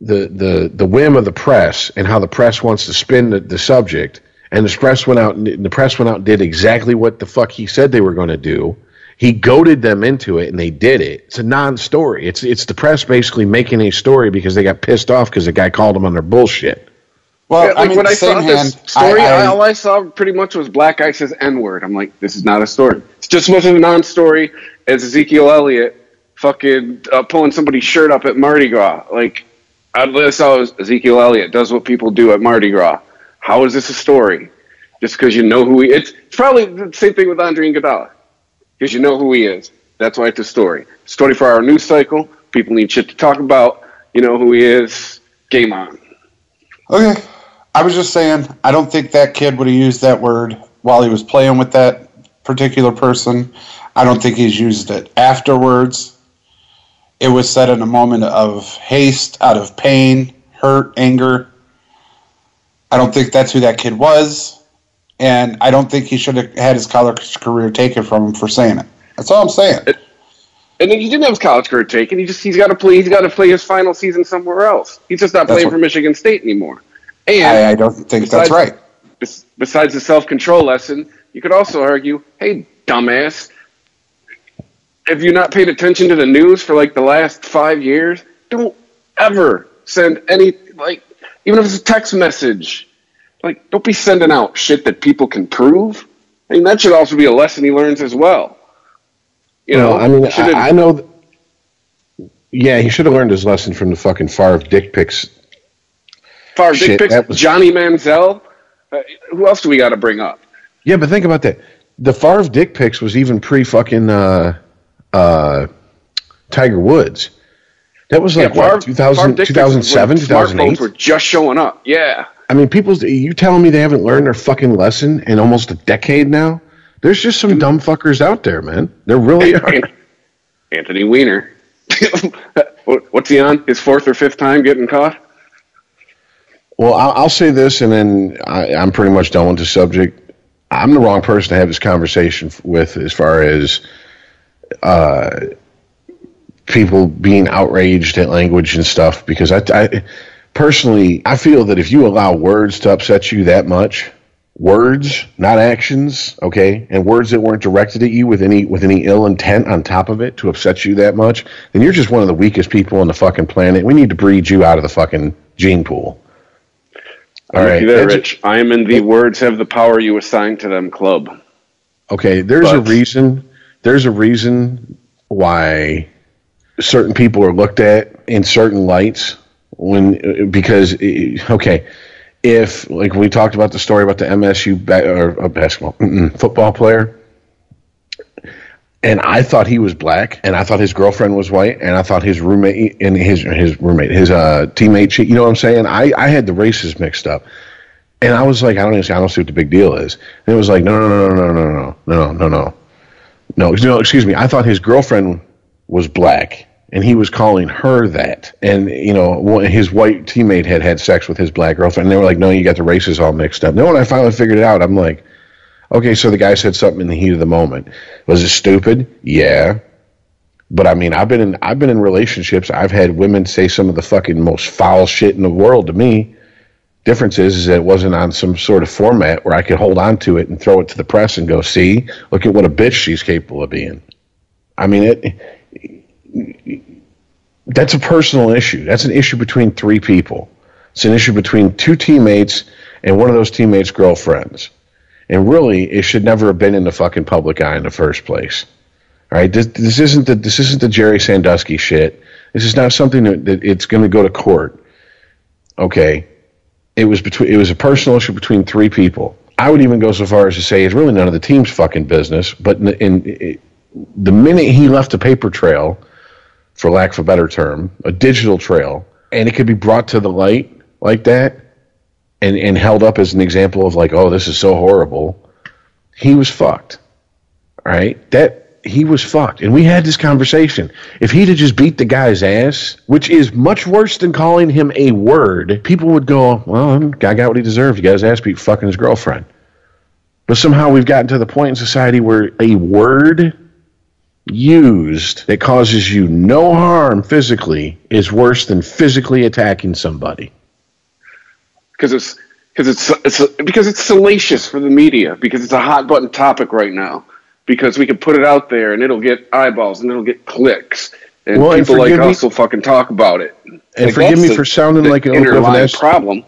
the the the whim of the press and how the press wants to spin the, the subject. And the press went out and the press went out and did exactly what the fuck he said they were going to do. He goaded them into it, and they did it. It's a non-story. It's it's the press basically making a story because they got pissed off because the guy called them on their bullshit. Well, Yeah, I mean, when I saw hand, this story, I, I, all I saw pretty much was black guy says N word. I'm like, this is not a story. It's just as much of a non-story as Ezekiel Elliott fucking uh, pulling somebody's shirt up at Mardi Gras. Like, I saw Ezekiel Elliott does what people do at Mardi Gras. How is this a story? Just because you know who he it's, it's probably the same thing with Andre Iguodala. Because you know who he is. That's why it's a story. It's 24 hour news cycle. People need shit to talk about. You know who he is. Game on. Okay. I was just saying, I don't think that kid would have used that word while he was playing with that particular person. I don't think he's used it afterwards. It was said in a moment of haste, out of pain, hurt, anger. I don't think that's who that kid was. And I don't think he should have had his college career taken from him for saying it. That's all I'm saying. And then he didn't have his college career taken. He just he's got to play. He's got to play his final season somewhere else. He's just not That's playing what- for Michigan State anymore. And I, I don't think that's right. besides the self control lesson, you could also argue, hey, dumbass, have you not paid attention to the news for like the last five years? Don't ever send any like even if it's a text message. Like, don't be sending out shit that people can prove. I mean, that should also be a lesson he learns as well. You know, Well, I mean, I, I know. th- yeah, he should have learned his lesson from the fucking Favre dick pics. Favre dick pics, was- Johnny Manziel. Uh, who else do we got to bring up? Yeah, but think about that. The Favre dick pics was even pre fucking uh, uh, Tiger Woods. That was like Favre- what 2000, Favre dick pics was when 2007, Smartphones 2008. were just showing up. Yeah. I mean, people's. You telling me they haven't learned their fucking lesson in almost a decade now? There's just some dumb fuckers out there, man. There really are. Anthony Weiner. What's he on? His fourth or fifth time getting caught? Well, I'll, I'll say this, and then I, I'm pretty much done with the subject. I'm the wrong person to have this conversation with as far as uh, people being outraged at language and stuff. Because I, I personally, I feel that if you allow words to upset you that much, words, not actions, okay, and words that weren't directed at you with any with any ill intent on top of it to upset you that much, then you're just one of the weakest people on the fucking planet. We need to breed you out of the fucking gene pool. All I'm right, you there, Rich. I am in the words have the power you assign to them club. Okay, there's a reason. There's a reason why certain people are looked at in certain lights when because okay, if like we talked about the story about the MSU ba- or uh, basketball football player, and I thought he was black, and I thought his girlfriend was white, and I thought his roommate and his his roommate, his uh, teammate, you know what I'm saying? I I had the races mixed up. And I was like, I don't even, I don't see what the big deal is. And it was like, no, no, no, no, no, no, no, no, no, no, no, no. Excuse me. I thought his girlfriend was black, and he was calling her that. And you know, his white teammate had had sex with his black girlfriend. And they were like, no, you got the races all mixed up. Then when I finally figured it out, I'm like, okay, so the guy said something in the heat of the moment. Was it stupid? Yeah. But I mean, I've been in I've been in relationships. I've had women say some of the fucking most foul shit in the world to me. Difference is, is that it wasn't on some sort of format where I could hold on to it and throw it to the press and go, see, look at what a bitch she's capable of being. I mean, it. That's a personal issue. That's an issue between three people. It's an issue between two teammates and one of those teammates' girlfriends. And really, it should never have been in the fucking public eye in the first place. All right, this, this isn't the this isn't the Jerry Sandusky shit. This is not something that, that it's going to go to court. Okay, it was between it was a personal issue between three people. I would even go so far as to say it's really none of the team's fucking business. But in, in, in the minute he left a paper trail, for lack of a better term, a digital trail, and it could be brought to the light like that, and and held up as an example of like, oh, this is so horrible. He was fucked. All right, that he was fucked, and we had this conversation. If he'd have just beat the guy's ass, which is much worse than calling him a word, people would go, "Well, um, guy got what he deserved. He got his ass beat, fucking his girlfriend." But somehow we've gotten to the point in society where a word used that causes you no harm physically is worse than physically attacking somebody. because it's because it's, it's because it's salacious for the media because it's a hot button topic right now because we can put it out there and it'll get eyeballs and it'll get clicks and Well, and people like me- us will fucking talk about it. And Like, forgive me the- for sounding like a little bit of an S- problem.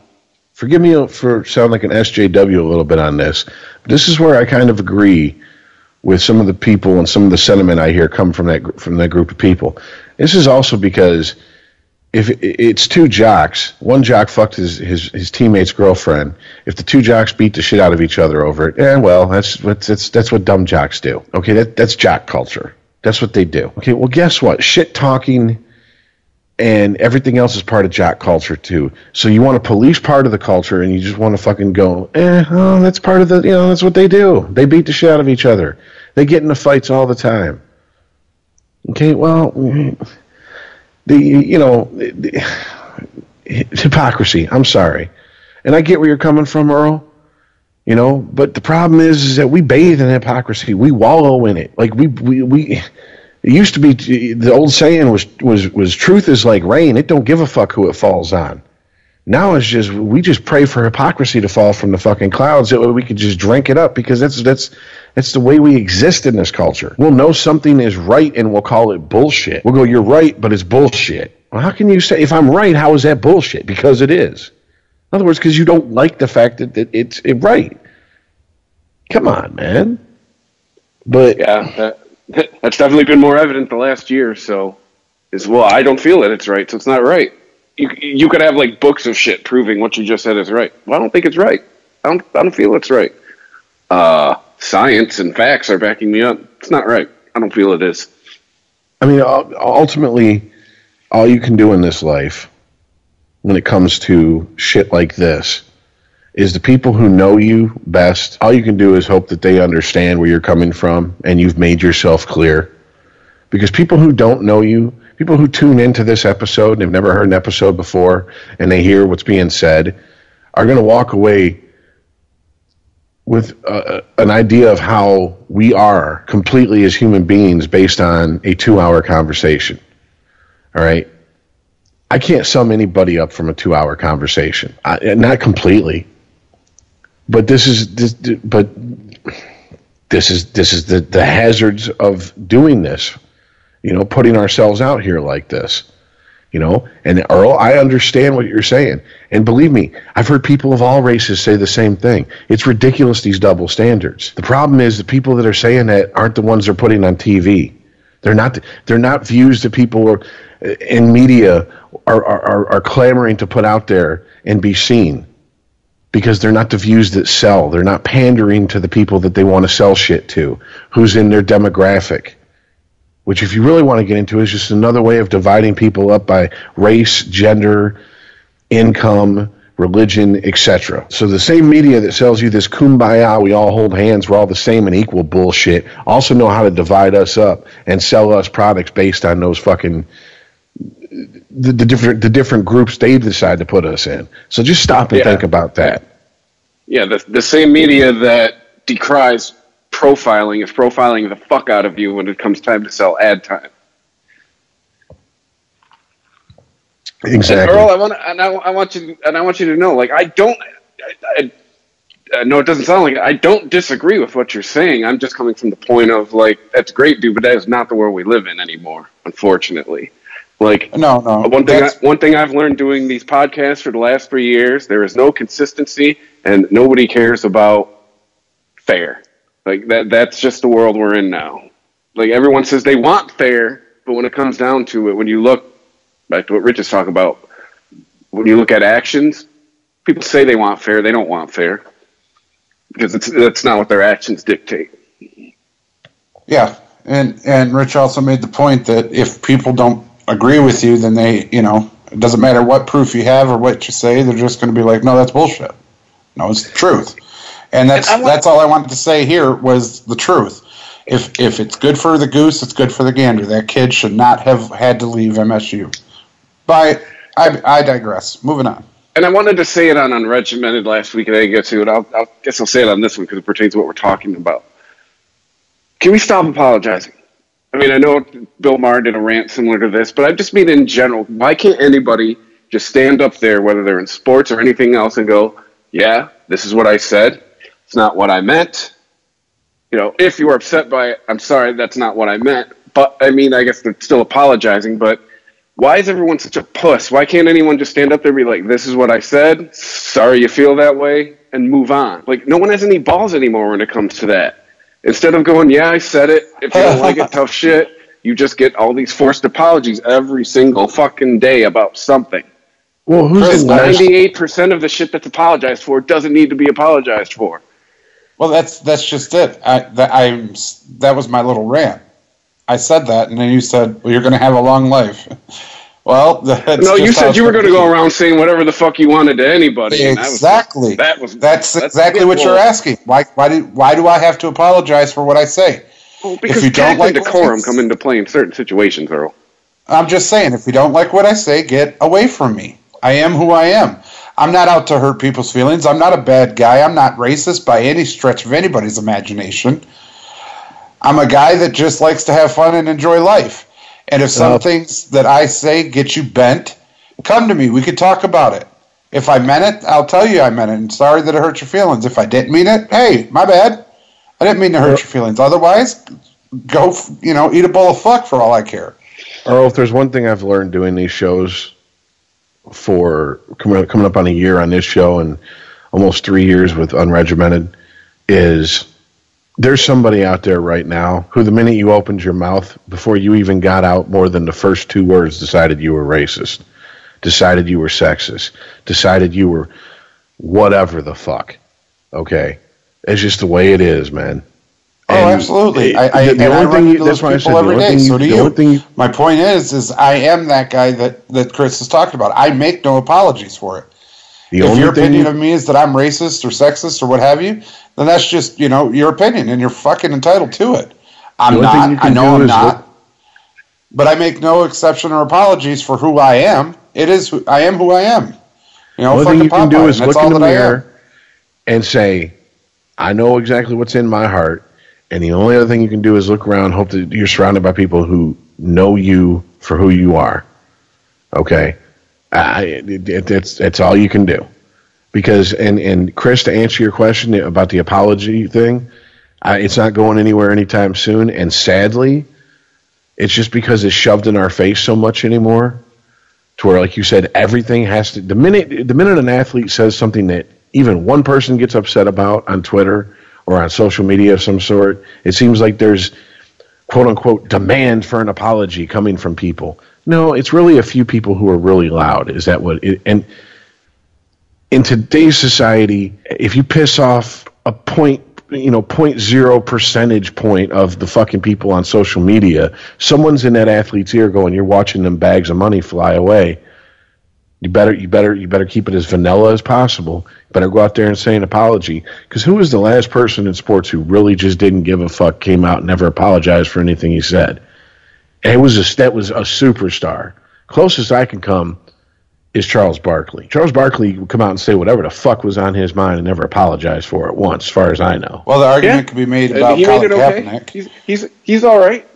forgive me for sound like an SJW a little bit on this. This is where I kind of agree with some of the people and some of the sentiment I hear come from that from that group of people. This is also because if it's two jocks, one jock fucked his, his, his teammate's girlfriend. If the two jocks beat the shit out of each other over it, eh, well, that's what that's that's what dumb jocks do. Okay, that that's jock culture. That's what they do. Okay, well, guess what? Shit talking and everything else is part of jock culture too. So you want to police part of the culture, and you just want to fucking go, eh, oh, that's part of the, you know, that's what they do. They beat the shit out of each other. They get into fights all the time. Okay, well, the you know, the, hypocrisy. I'm sorry, and I get where you're coming from, Earl. You know, but the problem is, is that we bathe in hypocrisy. We wallow in it. Like we we we. It used to be the old saying was was was truth is like rain. It don't give a fuck who it falls on. Now it's just we just pray for hypocrisy to fall from the fucking clouds so we could just drink it up because that's that's that's the way we exist in this culture. We'll know something is right and we'll call it bullshit. We'll go, you're right, but it's bullshit. Well, how can you say if I'm right? How is that bullshit? Because it is. In other words, because you don't like the fact that, that it's it right. Come on, man. But Yeah, that, that's definitely been more evident the last year. So, is well, I don't feel that it's right, so it's not right. You you could have like books of shit proving what you just said is right. Well, I don't think it's right. I don't I don't feel it's right. Uh, science and facts are backing me up. It's not right. I don't feel it is. I mean, uh, ultimately, all you can do in this life when it comes to shit like this is the people who know you best. All you can do is hope that they understand where you're coming from and you've made yourself clear. Because people who don't know you, people who tune into this episode and have never heard an episode before and they hear what's being said, are going to walk away with uh, an idea of how we are completely as human beings based on a two hour conversation. All right. I can't sum anybody up from a two hour conversation. I, not completely. But this is this, but this is this is the, the hazards of doing this. You know, putting ourselves out here like this. You know, and Earl, I understand what you're saying. And believe me, I've heard people of all races say the same thing. It's ridiculous, these double standards. The problem is the people that are saying that aren't the ones they're putting on TV. They're not, they're not views that people are, uh, in media are, are, are clamoring to put out there and be seen. because they're not the views that sell. They're not pandering to the people that they want to sell shit to, who's in their demographic. Which, if you really want to get into, is just another way of dividing people up by race, gender, income, religion, etc. So the same media that sells you this kumbaya, we all hold hands, we're all the same and equal bullshit, also know how to divide us up and sell us products based on those fucking the, the different the different groups they decide to put us in. So just stop and Yeah. think about that. Yeah, the, the same media that decries profiling is profiling the fuck out of you when it comes time to sell ad time. Exactly. And Earl, I want and I, I want you, and I want you to know, like, I don't, I, I, know it doesn't sound like it. I don't disagree with what you're saying. I'm just coming from the point of like, that's great, dude, but that is not the world we live in anymore, unfortunately. Like, No, no. one thing, I, one thing I've learned doing these podcasts for the last three years, there is no consistency, and nobody cares about fair. Like that, that's just the world we're in now. Like everyone says they want fair, but when it comes down to it, when you look back to what Rich is talking about, when you look at actions, people say they want fair, they don't want fair because it's that's not what their actions dictate. Yeah, and and Rich also made the point that if people don't agree with you, then they, you know, it doesn't matter what proof you have or what you say, they're just going to be like, no, that's bullshit. No, it's the truth, and that's And that's all I wanted to say here was the truth. If if it's good for the goose, it's good for the gander. That kid should not have had to leave MSU. But I I digress. Moving on. And I wanted to say it on unregimented last week, and I didn't get to it. I'll, I'll guess I'll say it on this one because it pertains to what we're talking about. Can we stop apologizing? I mean, I know Bill Maher did a rant similar to this, but I just mean in general. Why can't anybody just stand up there, whether they're in sports or anything else, and go, "Yeah, this is what I said. It's not what I meant." You know, if you were upset by it, I'm sorry, that's not what I meant. But I mean, I guess they're still apologizing, but why is everyone such a puss? Why can't anyone just stand up there and be like, this is what I said, sorry you feel that way, and move on? Like, no one has any balls anymore when it comes to that. Instead of going, yeah, I said it, if you don't like it, tough shit, you just get all these forced apologies every single fucking day about something. well, who's Chris, 98% of the shit that's apologized for doesn't need to be apologized for. Well, that's that's just it. I that I that was my little rant. I said that, and then you said, "Well, you're going to have a long life." Well, that's no, you said you were going to go around saying whatever the fuck you wanted to anybody. and that was- Exactly. That was, That's, that's exactly what you're asking. Why? Why do? Why do I have to apologize for what I say? Well, because you don't like decorum come into play in certain situations, Earl. I'm just saying, if you don't like what I say, get away from me. I am who I am. I'm not out to hurt people's feelings. I'm not a bad guy. I'm not racist by any stretch of anybody's imagination. I'm a guy that just likes to have fun and enjoy life. And if some Well- things that I say get you bent, come to me. We could talk about it. If I meant it, I'll tell you I meant it. And sorry that it hurt your feelings. If I didn't mean it, hey, my bad. I didn't mean to hurt your feelings. Otherwise, go, you know, eat a bowl of fuck for all I care. Earl, if there's one thing I've learned doing these shows for coming up on a year on this show and almost three years with Unregimented, is there's somebody out there right now who, the minute you opened your mouth, before you even got out more than the first two words, decided you were racist, decided you were sexist, decided you were whatever the fuck. Okay, it's just the way it is, man. Oh, And absolutely. the- I, I, the and I only run thing you- into those that's why I said people the only day. thing you- So do you. thing you- My point is, is I am that guy that, that Chris has talked about. I make no apologies for it. The if only your opinion you- of me is that I'm racist or sexist or what have you, then that's just you know your opinion, and you're fucking entitled to it. I'm The only thing not. I know I'm is not. look- but I make no exception or apologies for who I am. It is who I am. Who I am. You know, The only thing you can do is look in the that I am. mirror and say, I know exactly what's in my heart. And the only other thing you can do is look around, hope that you're surrounded by people who know you for who you are. Okay? I, it, it, it's, it's all you can do. Because, and, and Chris, to answer your question about the apology thing, I, it's not going anywhere anytime soon. And sadly, it's just because it's shoved in our face so much anymore to where, like you said, everything has to. The minute the minute an athlete says something that even one person gets upset about on Twitter or on social media of some sort, it seems like there's quote unquote demand for an apology coming from people. No, it's really a few people who are really loud. Is that what? It, and in today's society, if you piss off a point, you know, point zero percentage point of the fucking people on social media, someone's in that athlete's ear going, "You're watching them bags of money fly away." You better, you better, you better keep it as vanilla as possible. You better go out there and say an apology. Because who was the last person in sports who really just didn't give a fuck, came out and never apologized for anything he said? And it was a that was a superstar. Closest I can come is Charles Barkley. Charles Barkley would come out and say whatever the fuck was on his mind and never apologize for it once, as far as I know. Well, the argument Yeah. could be made uh, about he made Colin it okay. Kaepernick. He's he's he's all right.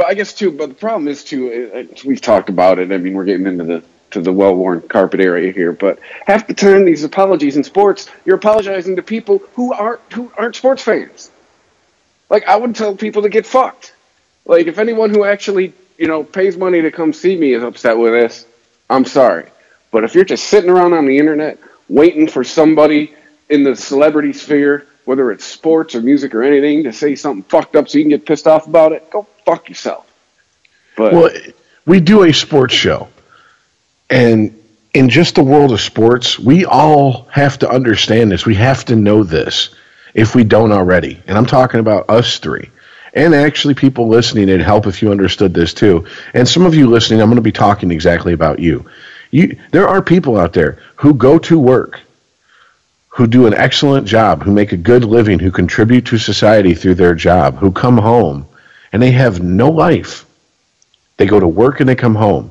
But I guess too. But the problem is too. We've talked about it. I mean, we're getting into the to the well-worn carpet area here. But half the time, these apologies in sports, you're apologizing to people who aren't who aren't sports fans. Like I would tell people to get fucked. Like if anyone who actually you know pays money to come see me is upset with this, I'm sorry. But if you're just sitting around on the internet waiting for somebody in the celebrity sphere, whether it's sports or music or anything, to say something fucked up so you can get pissed off about it, go fuck yourself. But Well, we do a sports show. And in just the world of sports, we all have to understand this. We have to know this if we don't already. And I'm talking about us three. And actually, people listening, it'd help if you understood this too. And some of you listening, I'm going to be talking exactly about you. You, there are people out there who go to work, who do an excellent job, who make a good living, who contribute to society through their job, who come home, and they have no life. They go to work and they come home.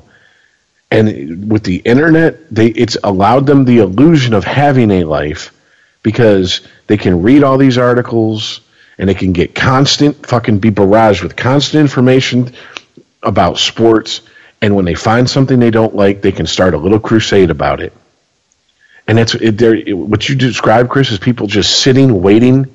And with the internet, they it's allowed them the illusion of having a life because they can read all these articles and they can get constant fucking be barraged with constant information about sports and when they find something they don't like, they can start a little crusade about it. And it's it, there. It, what you describe, Chris, is people just sitting, waiting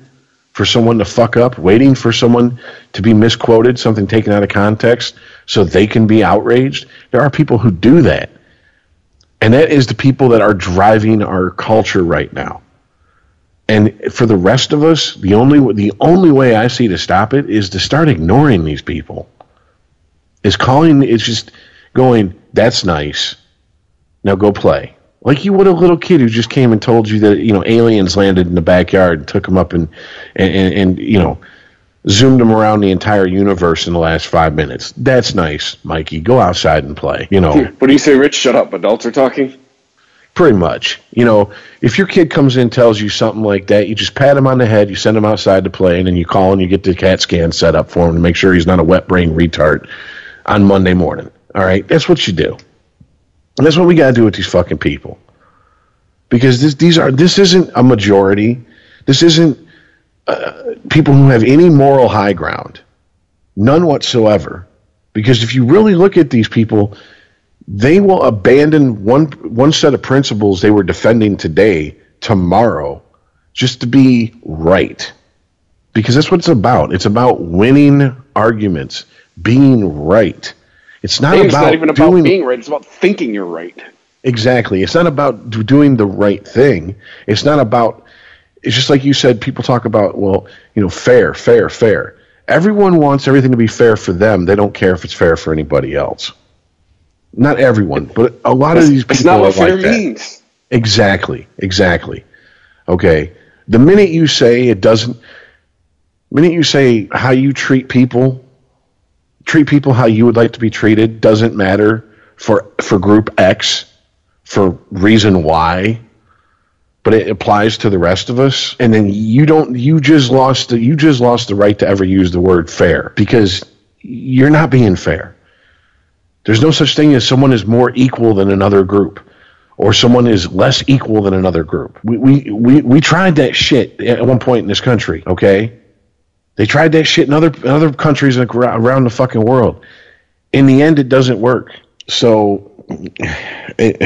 for someone to fuck up, waiting for someone to be misquoted, something taken out of context, so they can be outraged. There are people who do that, and that is the people that are driving our culture right now. And for the rest of us, the only the only way I see to stop it is to start ignoring these people. Is calling it's just going, that's nice. Now go play. Like you would a little kid who just came and told you that, you know, aliens landed in the backyard and took him up and and, and, and you know, zoomed him around the entire universe in the last five minutes. That's nice, Mikey. Go outside and play. You know, what do you say, Rich? Shut up. Adults are talking. pretty much. You know, if your kid comes in and tells you something like that, you just pat him on the head, you send him outside to play, and then you call and you get the CAT scan set up for him to make sure he's not a wet brain retard on Monday morning. All right, that's what you do. And that's what we got to do with these fucking people. Because this, these are this isn't a majority. This isn't uh, people who have any moral high ground, none whatsoever. Because if you really look at these people, they will abandon one one set of principles they were defending today tomorrow just to be right because that's what it's about it's about winning arguments being right it's not about it's not even about doing being right. It's about thinking you're right. Exactly. It's not about doing the right thing. It's not about. It's just like you said. People talk about well, you know, fair, fair, fair. Everyone wants everything to be fair for them. They don't care if it's fair for anybody else. Not everyone, but a lot of these people It's not what fair like that. Exactly. Exactly. Okay. The minute you say it doesn't, the minute you say how you treat people, treat people how you would like to be treated doesn't matter for for group X, for reason Y, but it applies to the rest of us. And then you don't. You just lost. The, you just lost the right to ever use the word fair because you're not being fair. There's no such thing as someone is more equal than another group or someone is less equal than another group. We, we, we, we tried that shit at one point in this country, okay? They tried that shit in other, other countries around the fucking world. In the end, it doesn't work. So it,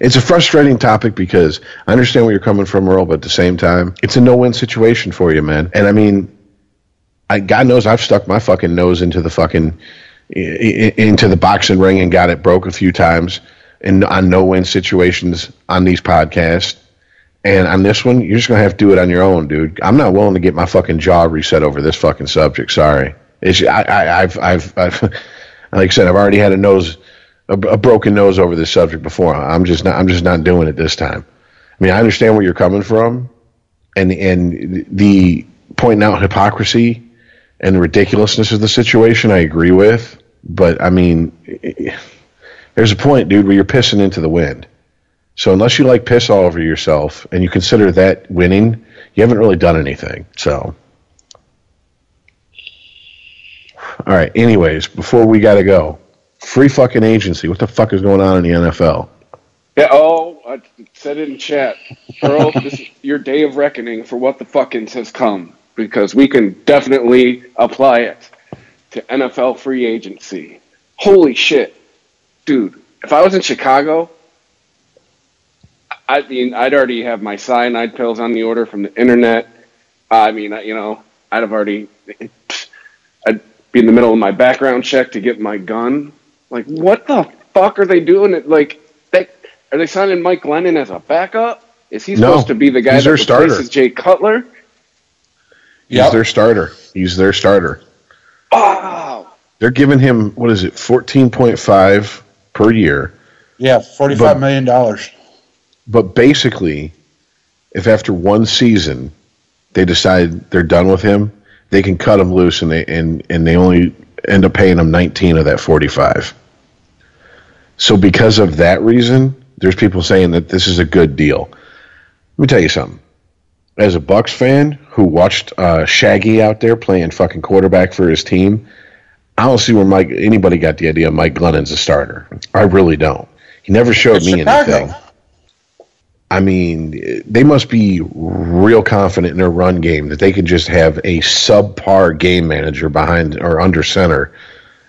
it's a frustrating topic because I understand where you're coming from, Earl, but at the same time, it's a no-win situation for you, man. And I mean, I, God knows I've stuck my fucking nose into the fucking into the boxing ring and got it broke a few times in on no win situations on these podcasts. And on this one, you're just gonna have to do it on your own, dude. I'm not willing to get my fucking jaw reset over this fucking subject. Sorry. It's I, I I've I've I've like I said, I've already had a nose a, a broken nose over this subject before. I'm just not. I'm just not doing it this time. I mean, I understand where you're coming from, and and the pointing out hypocrisy and the ridiculousness of the situation. I agree with, but I mean, there's a point, dude, where you're pissing into the wind. So unless you like piss all over yourself and you consider that winning, you haven't really done anything. So. All right. Anyways, before we got to go, free fucking agency. What the fuck is going on in the NFL? Yeah. Oh, I said it in chat, Earl. this is your day of reckoning for what the fuckings has come because we can definitely apply it to NFL free agency. Holy shit, dude! If I was in Chicago, I mean, I'd already have my cyanide pills on the order from the internet. I mean, you know, I'd have already. I'd be in the middle of my background check to get my gun. Like, what the fuck are they doing? It like, they, are they signing Mike Glennon as a backup? Is he No, supposed to be the guy he's that their starter. replaces Jay Cutler? He's Yep. their starter. He's their starter. Wow. They're giving him what is it, fourteen point five per year. Yeah, forty-five But- million dollars. But basically, if after one season they decide they're done with him, they can cut him loose and they and, and they only end up paying him 19 of that 45. So because of that reason, there's people saying that this is a good deal. Let me tell you something. As a Bucks fan who watched uh, Shaggy out there playing fucking quarterback for his team, I don't see where Mike anybody got the idea Mike Glennon's a starter. I really don't. He never showed It's me Chicago. anything. I mean, they must be real confident in their run game that they can just have a subpar game manager behind or under center,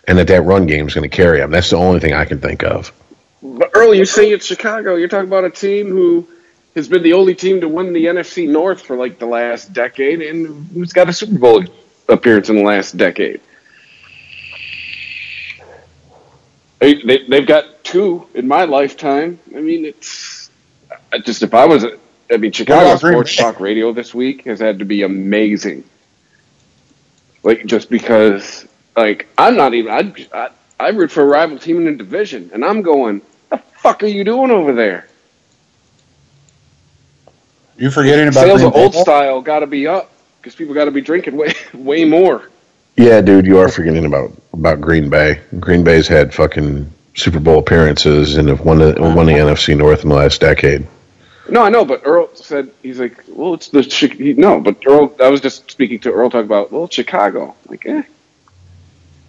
and that that run game is going to carry them. That's the only thing I can think of. But Earl, you say it's Chicago. You're talking about a team who has been the only team to win the NFC North for like the last decade, and who's got a Super Bowl appearance in the last decade. They, they, they've got two in my lifetime. I mean, it's I just if I was, I mean, Chicago Sports Talk Radio this week has had to be amazing. Like just because, like I'm not even I I, I root for a rival team in the division, and I'm going, the fuck are you doing over there? You forgetting about Sales Green of Bay? old style got to be up because people got to be drinking way way more. Yeah, dude, you are forgetting about about Green Bay. Green Bay's had fucking Super Bowl appearances and have won the, won the NFC North in the last decade. No, I know, but Earl said he's like, well, it's the Chi- he, no, but Earl. I was just speaking to Earl talk about well, Chicago. Like, eh.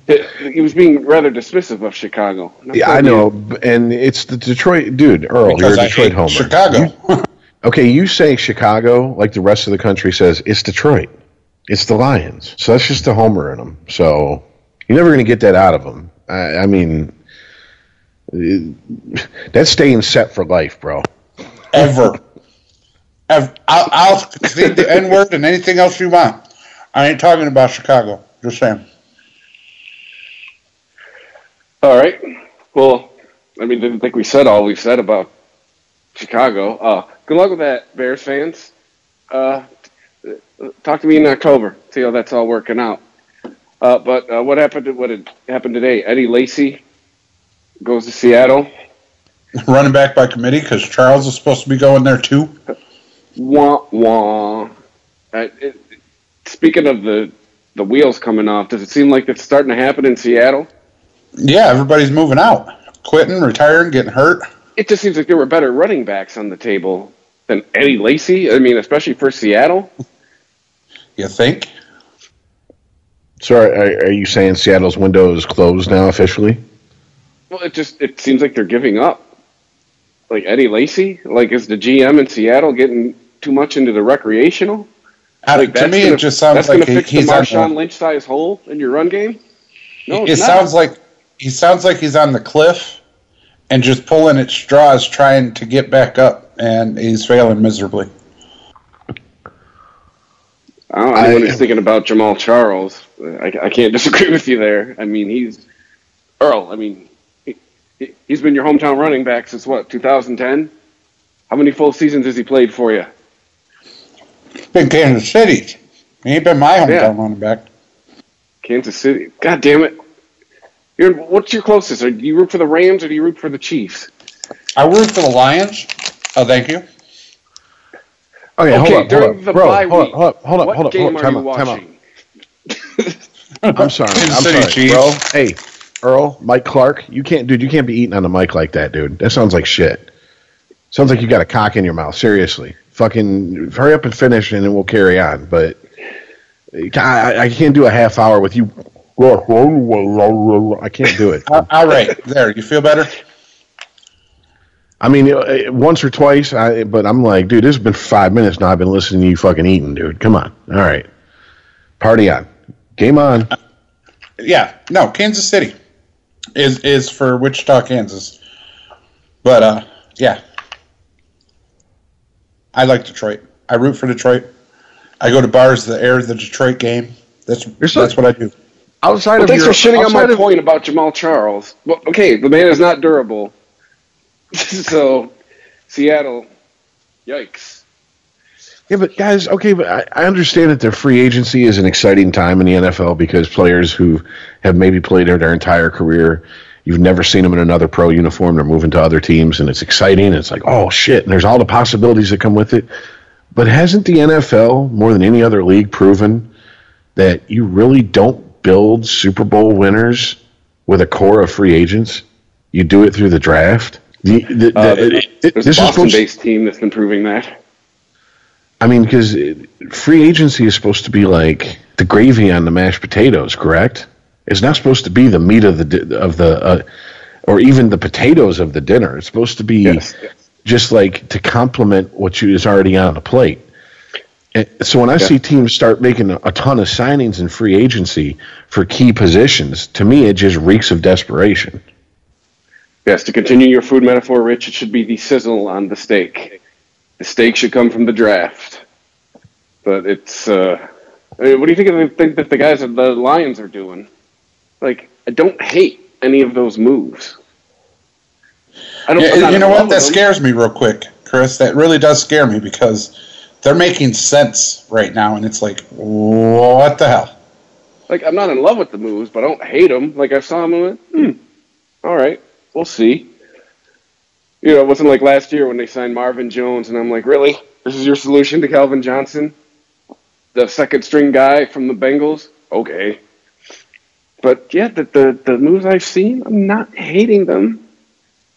It- he was being rather dismissive of Chicago. Yeah, I know, b- and it's the Detroit dude. Earl, because you're a I Detroit homer. Chicago. Okay, you say Chicago, like the rest of the country says, it's Detroit. It's the Lions. So that's just a homer in them. So you're never going to get that out of them. I, I mean, it- that's staying set for life, bro. Ever. Ever. I'll, I'll say the N word and anything else you want. I ain't talking about Chicago. Just saying. All right. Well, I mean, didn't think we said all we said about Chicago. Uh, good luck with that, Bears fans. Uh, talk to me in October. See how that's all working out. Uh, but uh, what happened? To, what happened today? Eddie Lacy goes to Seattle. Running back by committee because Charles is supposed to be going there too. Wah wah. Uh, it, speaking of the the wheels coming off, does it seem like it's starting to happen in Seattle? Yeah, everybody's moving out, quitting, retiring, getting hurt. It just seems like there were better running backs on the table than Eddie Lacy. I mean, especially for Seattle. You think? So are, are are you saying Seattle's window is closed now officially? Well, it just it seems like they're giving up. Like Eddie Lacy, like is the GM in Seattle getting too much into the recreational? Like to me, gonna, it just sounds that's like gonna he, fix the he's on. Marshawn Lynch size hole in your run game. No, it not. sounds like he sounds like he's on the cliff and just pulling at straws, trying to get back up, and he's failing miserably. I don't know, anyone I- thinking about Jamaal Charles, I, I can't disagree with you there. I mean, he's Earl. I mean, he, he- he's been your hometown running back since what 2010. How many full seasons has he played for you? Been Kansas City. He ain't been my hometown Yeah. running back. Kansas City. God damn it! You're, what's your closest? Or do you root for the Rams or do you root for the Chiefs? I root for the Lions. Oh, thank you. Oh, okay, hold up, during hold up, the bro. bye Hold week, up, hold up, hold up, what hold up, game hold up. are Time you out, time out. watching? I'm sorry. Kansas I'm City sorry, Chiefs. bro. Hey, Earl, Mike Clark, you can't, dude. You can't be eating on the mic like that, dude. That sounds like shit. Sounds like you got a cock in your mouth. Seriously, fucking hurry up and finish, and then we'll carry on. But I, I can't do a half hour with you. I can't do it. All right, there. You feel better? I mean, uh, once or twice, I, but I'm like, dude, this has been five minutes now. I've been listening to you fucking eating, dude. Come on. All right. Party on. Game on. Yeah. No, Kansas City is is for Wichita, Kansas. But uh, yeah, I like Detroit. I root for Detroit. I go to bars that air the Detroit game. That's so- that's what I do. Outside Well, of thanks your, for shitting on my of- point about Jamaal Charles. Well, okay, the man is not durable. so, Seattle, yikes. Yeah, but guys, okay, but I, I understand that the free agency is an exciting time in the NFL because players who have maybe played there their entire career, you've never seen them in another pro uniform. They're moving to other teams, and it's exciting. It's like, oh shit! And there's all the possibilities that come with it. But hasn't the NFL more than any other league proven that you really don't build Super Bowl winners with a core of free agents? You do it through the draft. The, the, Uh, the- it- it- There's this a Boston-based team that's been proving that. I mean, because free agency is supposed to be like the gravy on the mashed potatoes, correct? It's not supposed to be the meat of the of the, uh, or even the potatoes of the dinner. It's supposed to be Yes. just like to complement what you is already on the plate. And so when I Yeah. see teams start making a, a ton of signings in free agency for key positions, to me it just reeks of desperation. Yes, to continue your food metaphor, Rich, it should be the sizzle on the steak. The steak should come from the draft. But it's, uh, I mean, what do you think of the think that the guys at the Lions are doing? Like, I don't hate any of those moves. I don't. Yeah, you know what? That scares me real quick, Chris. That really does scare me because they're making sense right now, and it's like, what the hell? Like, I'm not in love with the moves, but I don't hate them. Like, I saw them and went, hmm, all right, we'll see. You know, it wasn't like last year when they signed Marvin Jones, and I'm like, really? This is your solution to Calvin Johnson? The second string guy from the Bengals? Okay. But yeah, the, the, the moves I've seen, I'm not hating them.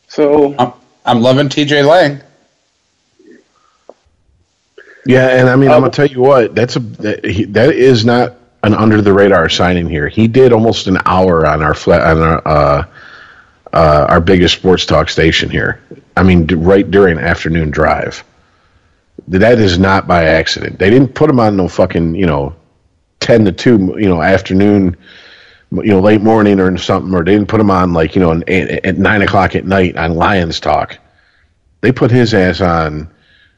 So, I'm, I'm loving TJ Lang. Yeah, and I mean, Uh, I'm gonna tell you what. That's a that, he, that is not an under the radar signing here. He did almost an hour on our flat on our uh, uh, our biggest sports talk station here. I mean, d- right during afternoon drive. That is not by accident. They didn't put him on no fucking you know ten to two you know afternoon you know late morning or something, or they didn't put him on like you know an, at, nine o'clock at night on Lions Talk. They put his ass on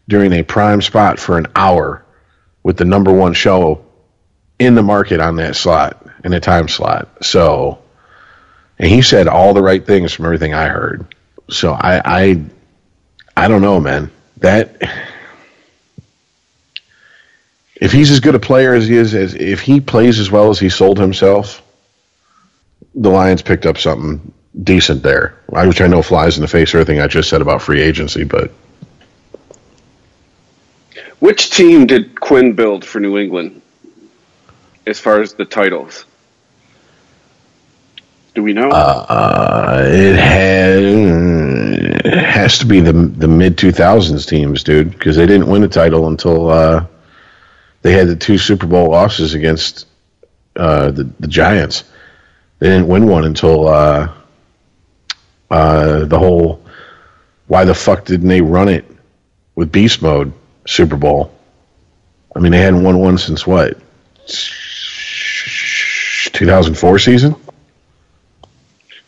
during a prime spot for an hour with the number one show in the market on that slot in a time slot. So, and he said all the right things from everything I heard. So I, I, I don't know, man. That if he's as good a player as he is, as if he plays as well as he sold himself, the Lions picked up something decent there. Which I know flies in the face of everything I just said about free agency, but which team did Quinn build for New England as far as the titles? Do we know? Uh, it has it has to be the the mid two thousands teams, dude, because they didn't win a title until uh, they had the two Super Bowl losses against uh, the the Giants. They didn't win one until uh, uh, the whole why the fuck didn't they run it with beast mode Super Bowl? I mean, they hadn't won one since what two thousand four season.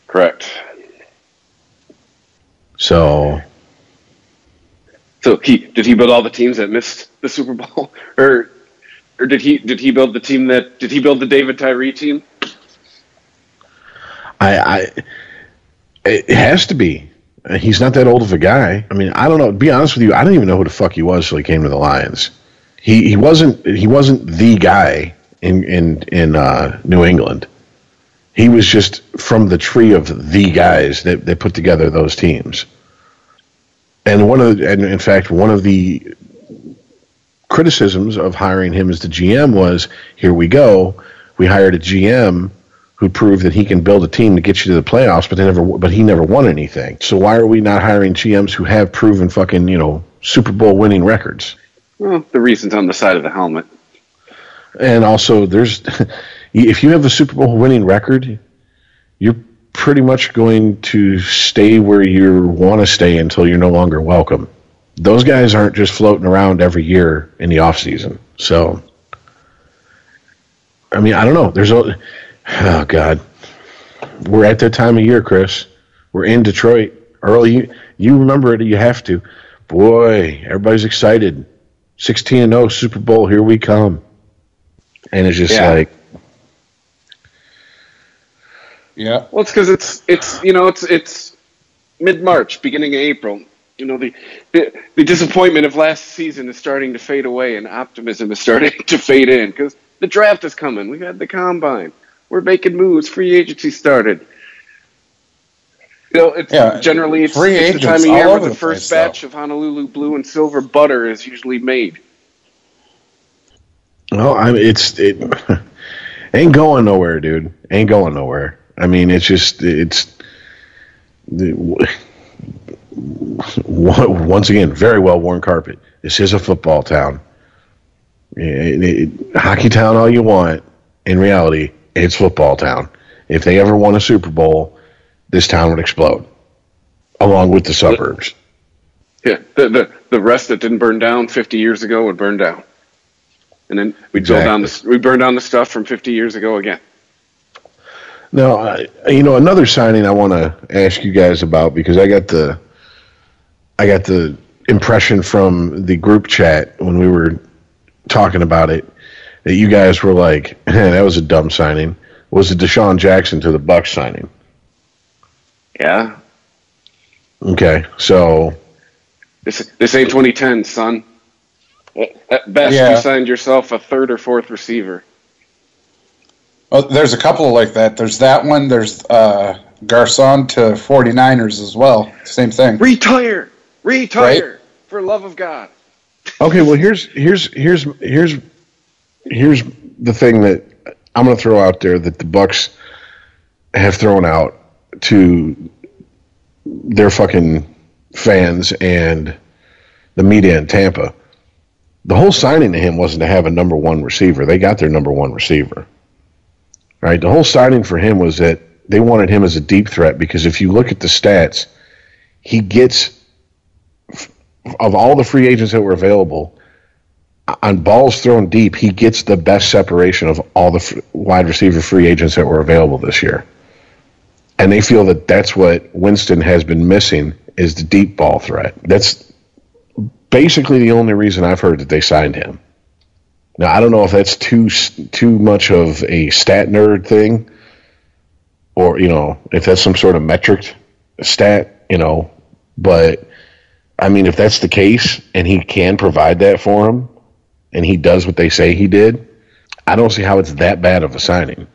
Correct. So So he did he build all the teams that missed the Super Bowl, or or did he did he build the team that did he build the David Tyree team? I, I it has to be. He's not that old of a guy. I mean, I don't know. To be honest with you, I don't even know who the fuck he was till he came to the Lions. He he wasn't he wasn't the guy in in in uh, New England. He was just from the tree of the guys that, that put together those teams. And one of the, and in fact, one of the criticisms of hiring him as the GM was, here we go, we hired a GM who proved that he can build a team to get you to the playoffs, but they never, but he never won anything. So why are we not hiring GMs who have proven fucking, you know, Super Bowl winning records? Well, the reason's on the side of the helmet. And also, there's if you have a Super Bowl winning record, you're pretty much going to stay where you want to stay until you're no longer welcome. Those guys aren't just floating around every year in the off season. So, I mean, I don't know. There's a oh god, we're at that time of year, Chris. We're in Detroit early. You, you remember it. You have to. Boy, everybody's excited. 16 and 0 Super Bowl. Here we come. And it's just Yeah. like Yeah. Well, it's because it's it's you know it's it's mid March, beginning of April. You know the, the the disappointment of last season is starting to fade away, and optimism is starting to fade in because the draft is coming. We've had the combine. We're making moves. Free agency started. You know, it's Yeah, generally it's, free it's the time agents of year where the the first place, though. batch of Honolulu blue and silver butter is usually made. Well, I mean, it's it ain't going nowhere, dude. Ain't going nowhere. I mean, it's just it's the- once again very well worn carpet. This is a football town, It- it- hockey town all you want. In reality, it's football town. If they ever won a Super Bowl, this town would explode, along with the suburbs. Yeah, the the the rest that didn't burn down 50 years ago would burn down, and then we'd build down the we burn down the stuff from 50 years ago again. Now, I, you know, another signing I want to ask you guys about because I got the, I got the impression from the group chat when we were talking about it that you guys were like, "that was a dumb signing." Was the DeSean Jackson to the Bucks signing? Yeah, Okay, so this this ain't 2010, son. At best, Yeah. you signed yourself a third or fourth receiver. Oh, there's a couple like that. There's that one. There's uh, Garcon to 49ers as well. Same thing. Retire, retire, for love of God. Okay, well here's here's here's here's here's the thing that I'm going to throw out there that the Bucks have thrown out to their fucking fans and the media in Tampa. The whole signing to him wasn't to have a number one receiver. They got their number one receiver. Right? The whole signing for him was that they wanted him as a deep threat because if you look at the stats, he gets of all the free agents that were available, on balls thrown deep, he gets the best separation of all the wide receiver free agents that were available this year. And they feel that that's what Winston has been missing is the deep ball threat. That's basically the only reason I've heard that they signed him. Now I don't know if that's too too much of a stat nerd thing, or you know if that's some sort of metric stat, you know. But I mean, if that's the case and he can provide that for him, and he does what they say he did, I don't see how it's that bad of a signing.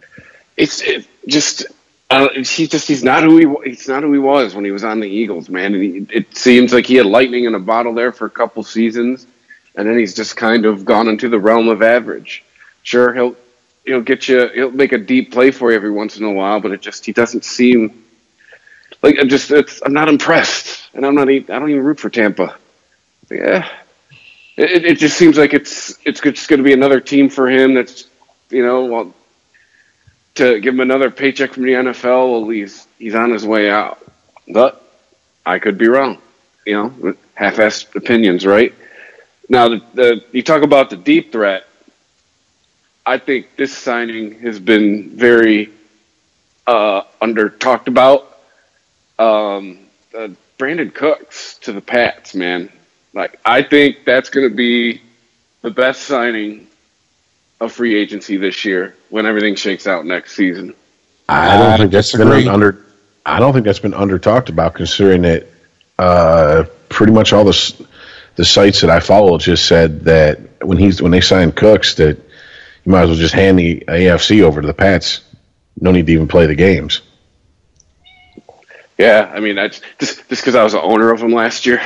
It's it just uh, he just he's not who he he's not who he was when he was on the Eagles, man. And he, it seems like he had lightning in a bottle there for a couple seasons, and then he's just kind of gone into the realm of average. Sure, he'll he'll get you he'll make a deep play for you every once in a while, but it just he doesn't seem like I'm just it's, I'm not impressed, and I'm not I don't even root for Tampa. Yeah, it, it just seems like it's it's just going to be another team for him. That's you know well to give him another paycheck from the NFL. Well, he's he's on his way out, but I could be wrong. You know, half-assed opinions, right? Now, the, the you talk about the deep threat. I think this signing has been very uh, under talked about. Um, uh, Brandin Cooks to the Pats, man. Like I think that's going to be the best signing of free agency this year when everything shakes out next season. I don't I think that's disagree. been under. I don't think that's been under talked about, considering that uh, pretty much all the the sites that I follow just said that when he's when they signed Cooks that you might as well just hand the AFC over to the Pats no need to even play the games. Yeah, I mean, that's just just because I was the owner of him last year.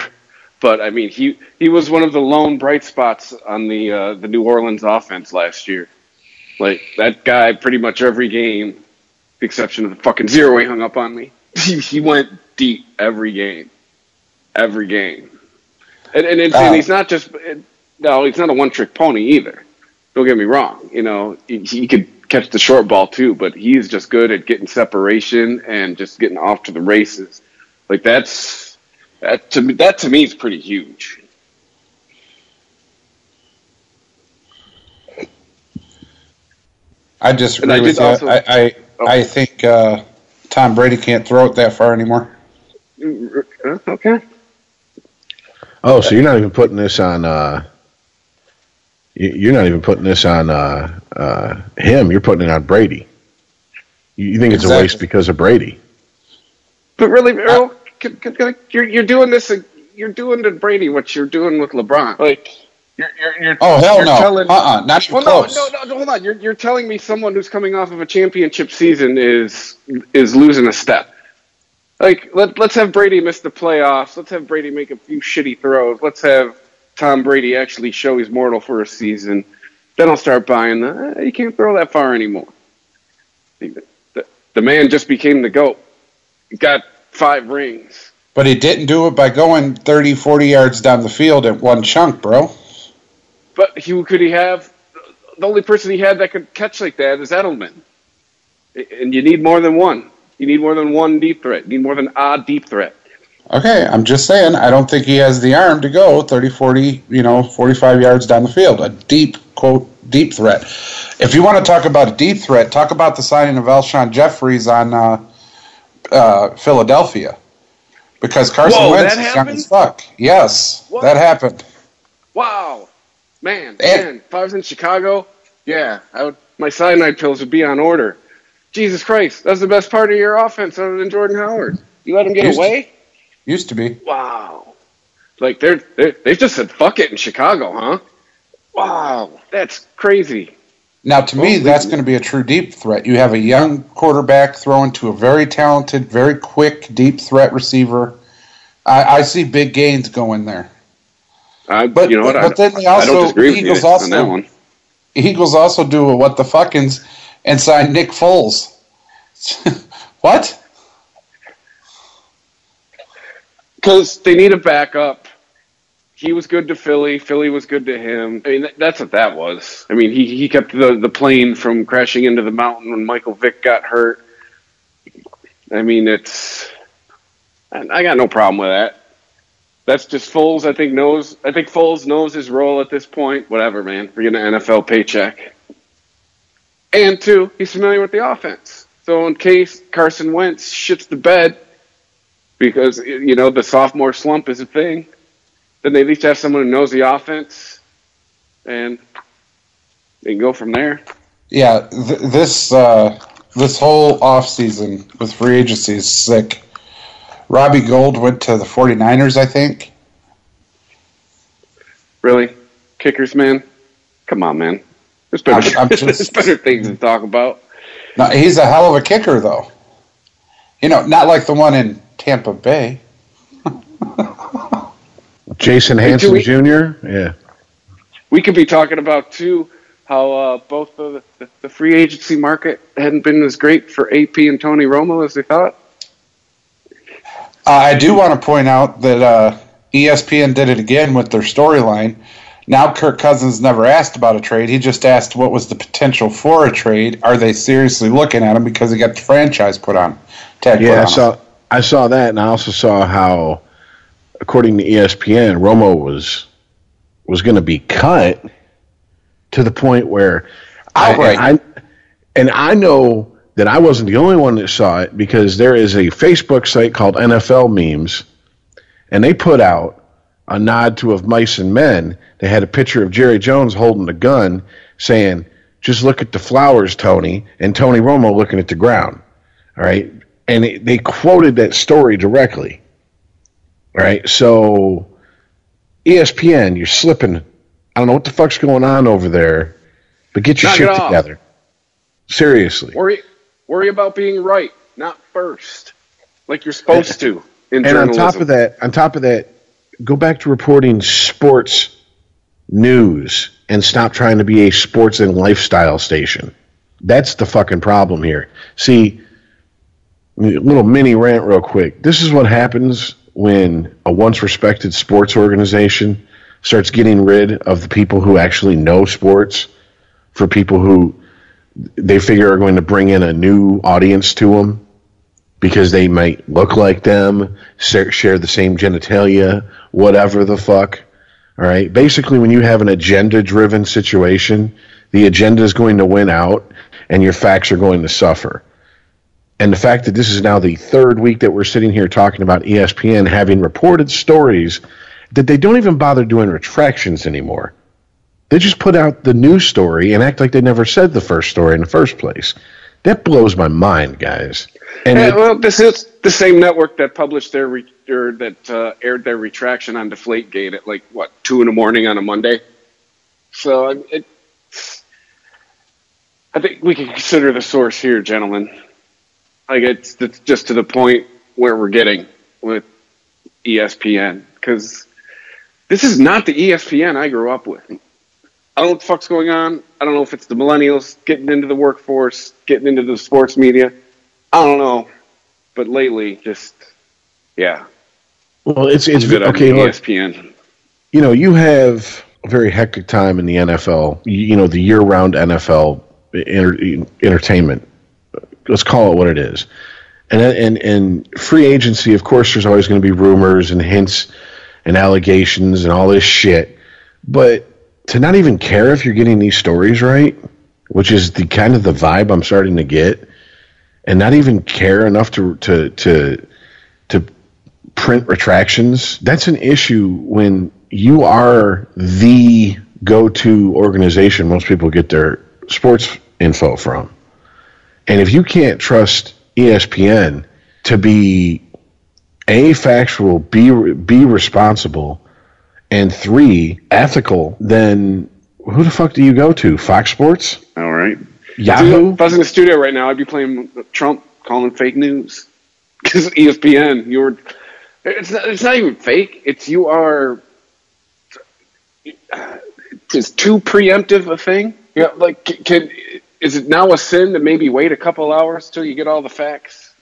But I mean, he he was one of the lone bright spots on the uh, the New Orleans offense last year. Like that guy, pretty much every game, the exception of the fucking zero he hung up on me. He, he went deep every game, every game, and and, it's, and he's not just no, he's not a one trick pony either. Don't get me wrong. You know, he, he could catch the short ball too, but he's just good at getting separation and just getting off to the races. Like that's that to me, that to me is pretty huge. I disagree I with you. Also, I I, oh. I think uh, Tom Brady can't throw it that far anymore. Uh, okay. Oh, so you're not even putting this on. Uh, you're not even putting this on uh, uh, him. You're putting it on Brady. You think it's exactly. a waste because of Brady? But really, Earl, you're you're doing this. You're doing to Brady what you're doing with LeBron. Like you're you're, you're oh hell you're no, telling, uh-uh, not even well, close. No, no, no, hold on. You're you're telling me someone who's coming off of a championship season is is losing a step. Like let let's have Brady miss the playoffs. Let's have Brady make a few shitty throws. Let's have Tom Brady actually show he's mortal for a season. Then I'll start buying the. Eh, you can't throw that far anymore. The, the, the man just became the goat. He got five rings. But he didn't do it by going 30, 40 yards down the field at one chunk, bro. But he could he have the only person he had that could catch like that is Edelman. And you need more than one. You need more than one deep threat. You need more than a deep threat. Okay, I'm just saying I don't think he has the arm to go 30, 40, you know, 45 yards down the field. A deep quote deep threat. If you want to talk about a deep threat, talk about the signing of Alshon Jeffries on uh, uh, Philadelphia because Carson Whoa, Wentz is young as fuck. Yes, what? that happened. Wow, man, and, man, if I was in Chicago, yeah, I would. My cyanide pills would be on order. Jesus Christ, that's the best part of your offense other than Jordan Howard. You let him get used away. To, used to be. Wow, like they're, they're they've just said fuck it in Chicago, huh? Wow, that's crazy. Now, to me, that's going to be a true deep threat. You have a young quarterback throwing to a very talented, very quick, deep threat receiver. I, I see big gains going there. I, but you know what? But, but then they also the Eagles also Eagles also do a what the fuckins and sign Nick Foles. what? Because they need a backup he was good to Philly. Philly was good to him. I mean, that's what that was. I mean, he he kept the the plane from crashing into the mountain when Michael Vick got hurt. I mean, it's I got no problem with that. That's just Foles. I think knows. I think Foles knows his role at this point. Whatever, man. We're getting an NFL paycheck. And two, he's familiar with the offense. So in case Carson Wentz shits the bed, because you know the sophomore slump is a thing then they at least have someone who knows the offense, and they can go from there. Yeah, th- this uh, this whole off season with free agency is sick. Robbie Gould went to the 49ers, I think. Really? Kickers, man? Come on, man. There's better, I'm, I'm just, there's better things to talk about. No, he's a hell of a kicker, though. You know, not like the one in Tampa Bay. Jason Hanson we, Jr. Yeah, we could be talking about too how uh, both the, the, the free agency market hadn't been as great for AP and Tony Romo as they thought. Uh, I do want to point out that uh, ESPN did it again with their storyline. Now Kirk Cousins never asked about a trade. He just asked what was the potential for a trade. Are they seriously looking at him because he got the franchise put on? Tag yeah, I saw I saw that, and I also saw how according to ESPN, Romo was was going to be cut to the point where I, and I and I know that I wasn't the only one that saw it because there is a Facebook site called NFL Memes, and they put out a nod to of mice and men. They had a picture of Jerry Jones holding a gun, saying, "Just look at the flowers, Tony," and Tony Romo looking at the ground. All right, and it, they quoted that story directly. Right? So ESPN, you're slipping. I don't know what the fuck's going on over there, but get your Knock shit together. Seriously. Or Worry about being right, not first, like you're supposed to. In and on top of that, on top of that, go back to reporting sports news and stop trying to be a sports and lifestyle station. That's the fucking problem here. See, a little mini rant real quick. This is what happens when a once respected sports organization starts getting rid of the people who actually know sports for people who they figure are going to bring in a new audience to them because they might look like them, share the same genitalia, whatever the fuck. All right. Basically, when you have an agenda driven situation, the agenda is going to win out and your facts are going to suffer. And the fact that this is now the third week that we're sitting here talking about ESPN having reported stories that they don't even bother doing retractions anymore. They just put out the new story and act like they never said the first story in the first place. That blows my mind, guys. And Yeah, it- well, this is the same network that published their re- or that uh, aired their retraction on Deflategate at like what two in the morning on a Monday. So it, I think we can consider the source here, gentlemen. Like it's, it's just to the point where we're getting with ESPN because this is not the ESPN I grew up with. I don't know what the fuck's going on. I don't know if it's the millennials getting into the workforce, getting into the sports media. I don't know. But lately, just yeah, well, it's it's good okay. Look, ESPN. you know, you have a very hectic time in the NFL. You, you know, the year-round NFL enter, entertainment. Let's call it what it is. And and and free agency, of course, there's always going to be rumors and hints and allegations and all this shit. But to not even care if you're getting these stories right, which is the kind of the vibe I'm starting to get, and not even care enough to to to to print retractions, that's an issue when you are the go-to organization most people get their sports info from. And if you can't trust ESPN to be a factual, b be responsible, and three ethical, then who the fuck do you go to? Fox Sports, All right. Yahoo. If I was in the studio right now, I'd be playing Trump calling fake news because ESPN. You're. It's not, it's not even fake. It's you are. It's too preemptive a thing? Yeah, like can, can is it now a sin to maybe wait a couple hours till you get all the facts,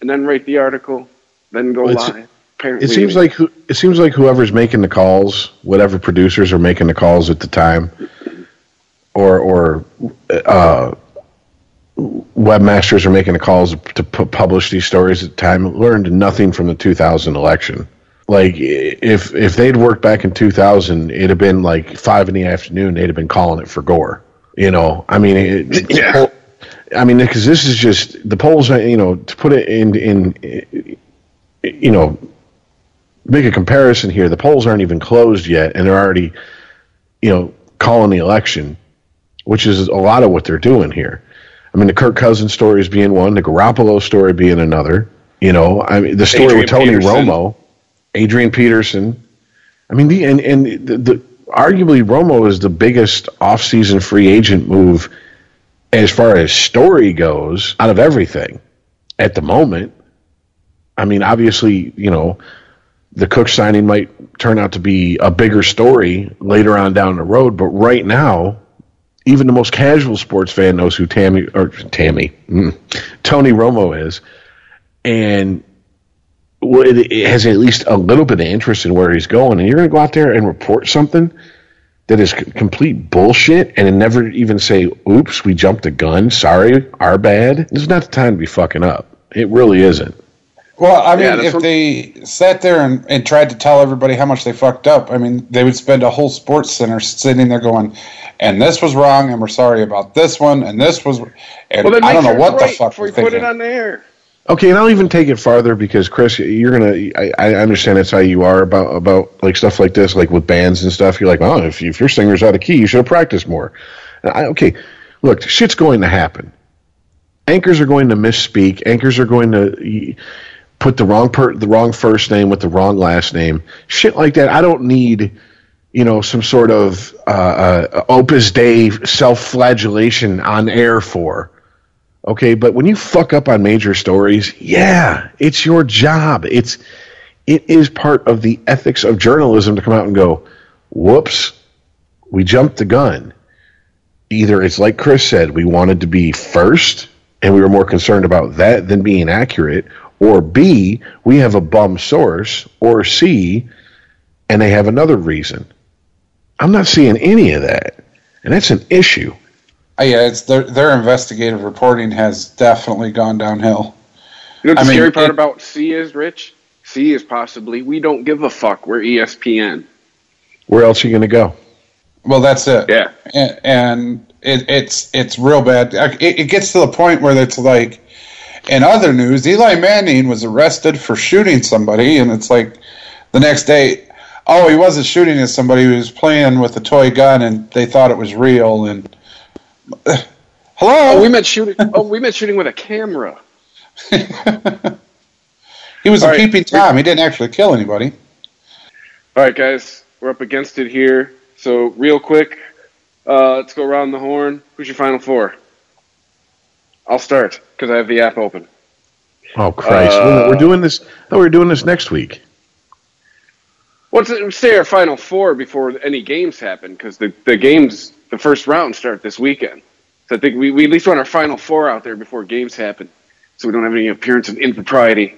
and then write the article, then go Well, live? Apparently, It seems like who, it seems like whoever's making the calls, whatever producers are making the calls at the time, or or uh, webmasters are making the calls to pu- publish these stories at the time, learned nothing from the 2000 election. Like if if they'd worked back in 2000, it'd have been like five in the afternoon. They'd have been calling it for Gore. You know, I mean, it, Yeah. I mean, because this is just the polls. Uh, you know, to put it in in you know make a comparison here. The polls aren't even closed yet, and they're already, you know, calling the election, which is a lot of what they're doing here. I mean, the Kirk Cousins story is being one, the Garoppolo story being another. You know, I mean, the story Adrian with Tony Peterson. Romo, Adrian Peterson. I mean, the and and the, the arguably Romo is the biggest offseason free agent move as far as story goes out of everything at the moment. I mean, obviously, you know, the Cook signing might turn out to be a bigger story later on down the road, but right now, even the most casual sports fan knows who Tammy or Tammy mm, Tony Romo is, and has at least a little bit of interest in where he's going. And you're going to go out there and report something that is c- complete bullshit, and then never even say, "Oops, we jumped the gun. Sorry, our bad." This is not the time to be fucking up. It really isn't. Well, I mean, Yeah, if what- they sat there and, and tried to tell everybody how much they fucked up, I mean, they would spend a whole sports center sitting there going, and this was wrong, and we're sorry about this one, and this was, and well, I don't know what it's the fuck before we're put thinking. it on the air. Okay, and I'll even take it farther because Chris, you're gonna. I, I understand that's how you are about about like stuff like this, like with bands and stuff. You're like, oh, if, if your singer's out of key, you should have practiced more. I, okay, look, shit's going to happen. Anchors are going to misspeak. Anchors are going to put the wrong per, the wrong first name with the wrong last name. Shit like that. I don't need, you know, some sort of uh, uh, Opus Dei self-flagellation on air for. Okay, but when you fuck up on major stories, yeah, it's your job. It's it is part of the ethics of journalism to come out and go, "Whoops, we jumped the gun." Either it's like Chris said, we wanted to be first and we were more concerned about that than being accurate, or B, we have a bum source, or C, and they have another reason. I'm not seeing any of that. And that's an issue. Uh, yeah, it's their their investigative reporting has definitely gone downhill. You know what the I mean, scary part it- about C is, Rich? C is possibly we don't give a fuck. We're ESPN. Where else are you going to go? Well, that's it. Yeah. and, and it, it's it's real bad. It, it gets to the point where it's like, in other news, Eli Manning was arrested for shooting somebody, and it's like the next day, oh, he wasn't shooting at somebody; he was playing with a toy gun, and they thought it was real. And hello, Oh, we met shooting. oh, we meant shooting with a camera. he was All a right. peeping tom. He didn't actually kill anybody. All right, guys, we're up against it here. So, real quick, uh, let's go around the horn. Who's your final four? I'll start because I have the app open. Oh Christ! Uh, we're doing this. Oh, we're doing this next week. What's it, say our final four before any games happen? Because the, the games, the first round start this weekend. So I think we, we at least want our final four out there before games happen, so we don't have any appearance of impropriety.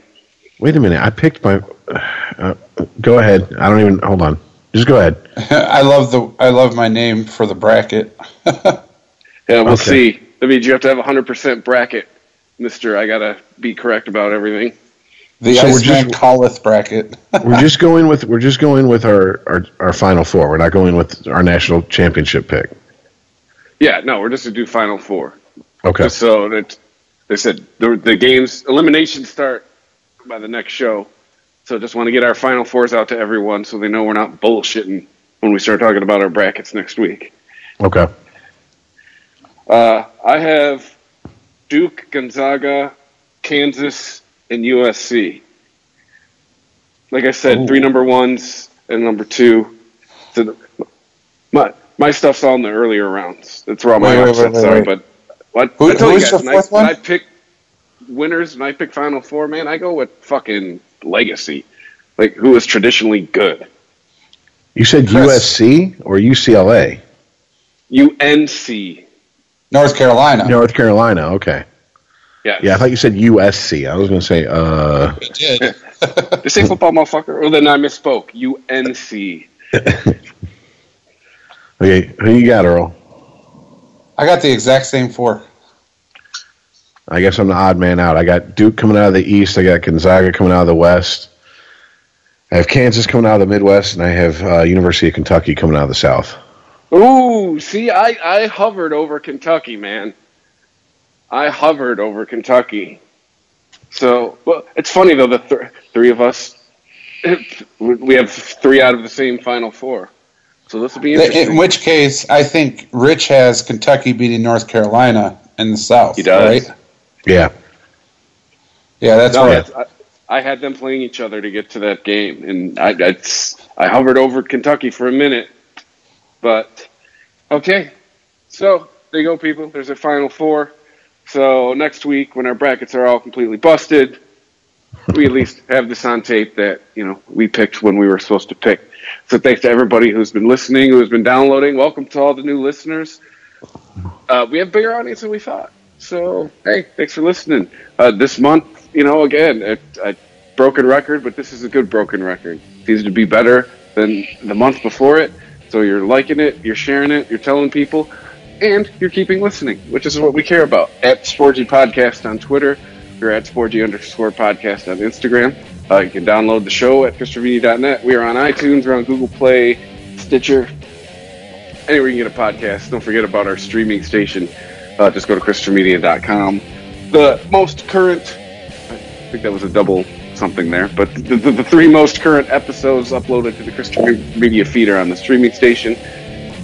Wait a minute. I picked my. Uh, go ahead. I don't even. Hold on. Just go ahead. I love the I love my name for the bracket. Yeah, we'll Okay. see. That means you have to have a hundred percent bracket, Mister. I gotta be correct about everything. The So we're just- calleth bracket. We're just going with. We're just going with our, our our final four. We're not going with our national championship pick. Yeah, no, we're just to do final four. Okay. Just so that they said the, the games elimination start by the next show. So just want to get our final fours out to everyone so they know we're not bullshitting when we start talking about our brackets next week. Okay. Uh, I have Duke, Gonzaga, Kansas, and USC. Like I said, three number ones and number two. So the, my my stuff's all in the earlier rounds. That's where all my Wait, wait, upsets wait, wait, are. wait. But what Who- I tell you guys, the when I, when one? I pick winners and I pick Final Four, man, I go with fucking legacy, like who is traditionally good. You said Chris. USC or UCLA? UNC. North Carolina. North Carolina. Okay. Yeah. Yeah, I thought you said USC. I was going to say. uh It did. They say football, motherfucker. Well, then I misspoke. UNC. Okay. Who you got, Earl? I got the exact same four. I guess I'm the odd man out. I got Duke coming out of the East. I got Gonzaga coming out of the West. I have Kansas coming out of the Midwest, and I have uh, University of Kentucky coming out of the South. Ooh, see, I, I hovered over Kentucky, man. I hovered over Kentucky. So, well, it's funny though. The th- three of us, we have three out of the same Final Four. So this will be interesting. In which case, I think Rich has Kentucky beating North Carolina in the South. He does. Right? Yeah. Yeah, that's no, right. I, I had them playing each other to get to that game, and I, I, I hovered over Kentucky for a minute. But okay, so there you go, people. There's a Final Four. So next week, when our brackets are all completely busted, we at least have this on tape that you know we picked when we were supposed to pick. So thanks to everybody who's been listening, who's been downloading. Welcome to all the new listeners. Uh, we have a bigger audience than we thought. So hey, thanks for listening. Uh, this month, you know, again, a, a broken record, but this is a good broken record. It needs to be better than the month before it. So you're liking it, you're sharing it, you're telling people, and you're keeping listening, which is what we care about. At Sporgy Podcast on Twitter, we're at Sporgy underscore podcast on Instagram. Uh, you can download the show at ChristopherVini.net. We are on iTunes, we're on Google Play, Stitcher, anywhere you can get a podcast. Don't forget about our streaming station. Uh, just go to ChristopherMedia.com. The most current, I think that was a double something there, but the, the, the three most current episodes uploaded to the Christopher Media feed are on the streaming station.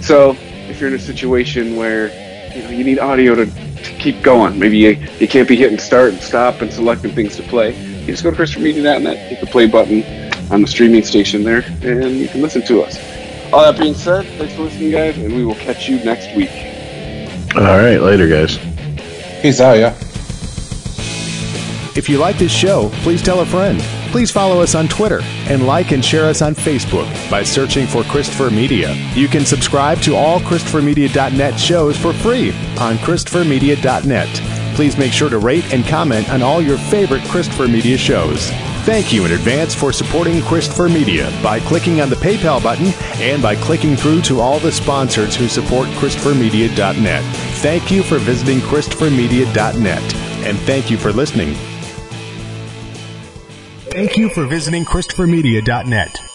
So if you're in a situation where you know you need audio to, to keep going, maybe you, you can't be hitting start and stop and selecting things to play, you just go to ChristopherMedia.net, hit the play button on the streaming station there, and you can listen to us. All that being said, thanks for listening, guys, and we will catch you next week. All right. Later, guys. Peace out, yeah. If you like this show, please tell a friend. Please follow us on Twitter and like and share us on Facebook by searching for Christopher Media. You can subscribe to all ChristopherMedia.net shows for free on ChristopherMedia.net. Please make sure to rate and comment on all your favorite Christopher Media shows. Thank you in advance for supporting Christopher Media by clicking on the PayPal button and by clicking through to all the sponsors who support ChristopherMedia.net. Thank you for visiting ChristopherMedia.net and thank you for listening. Thank you for visiting ChristopherMedia.net.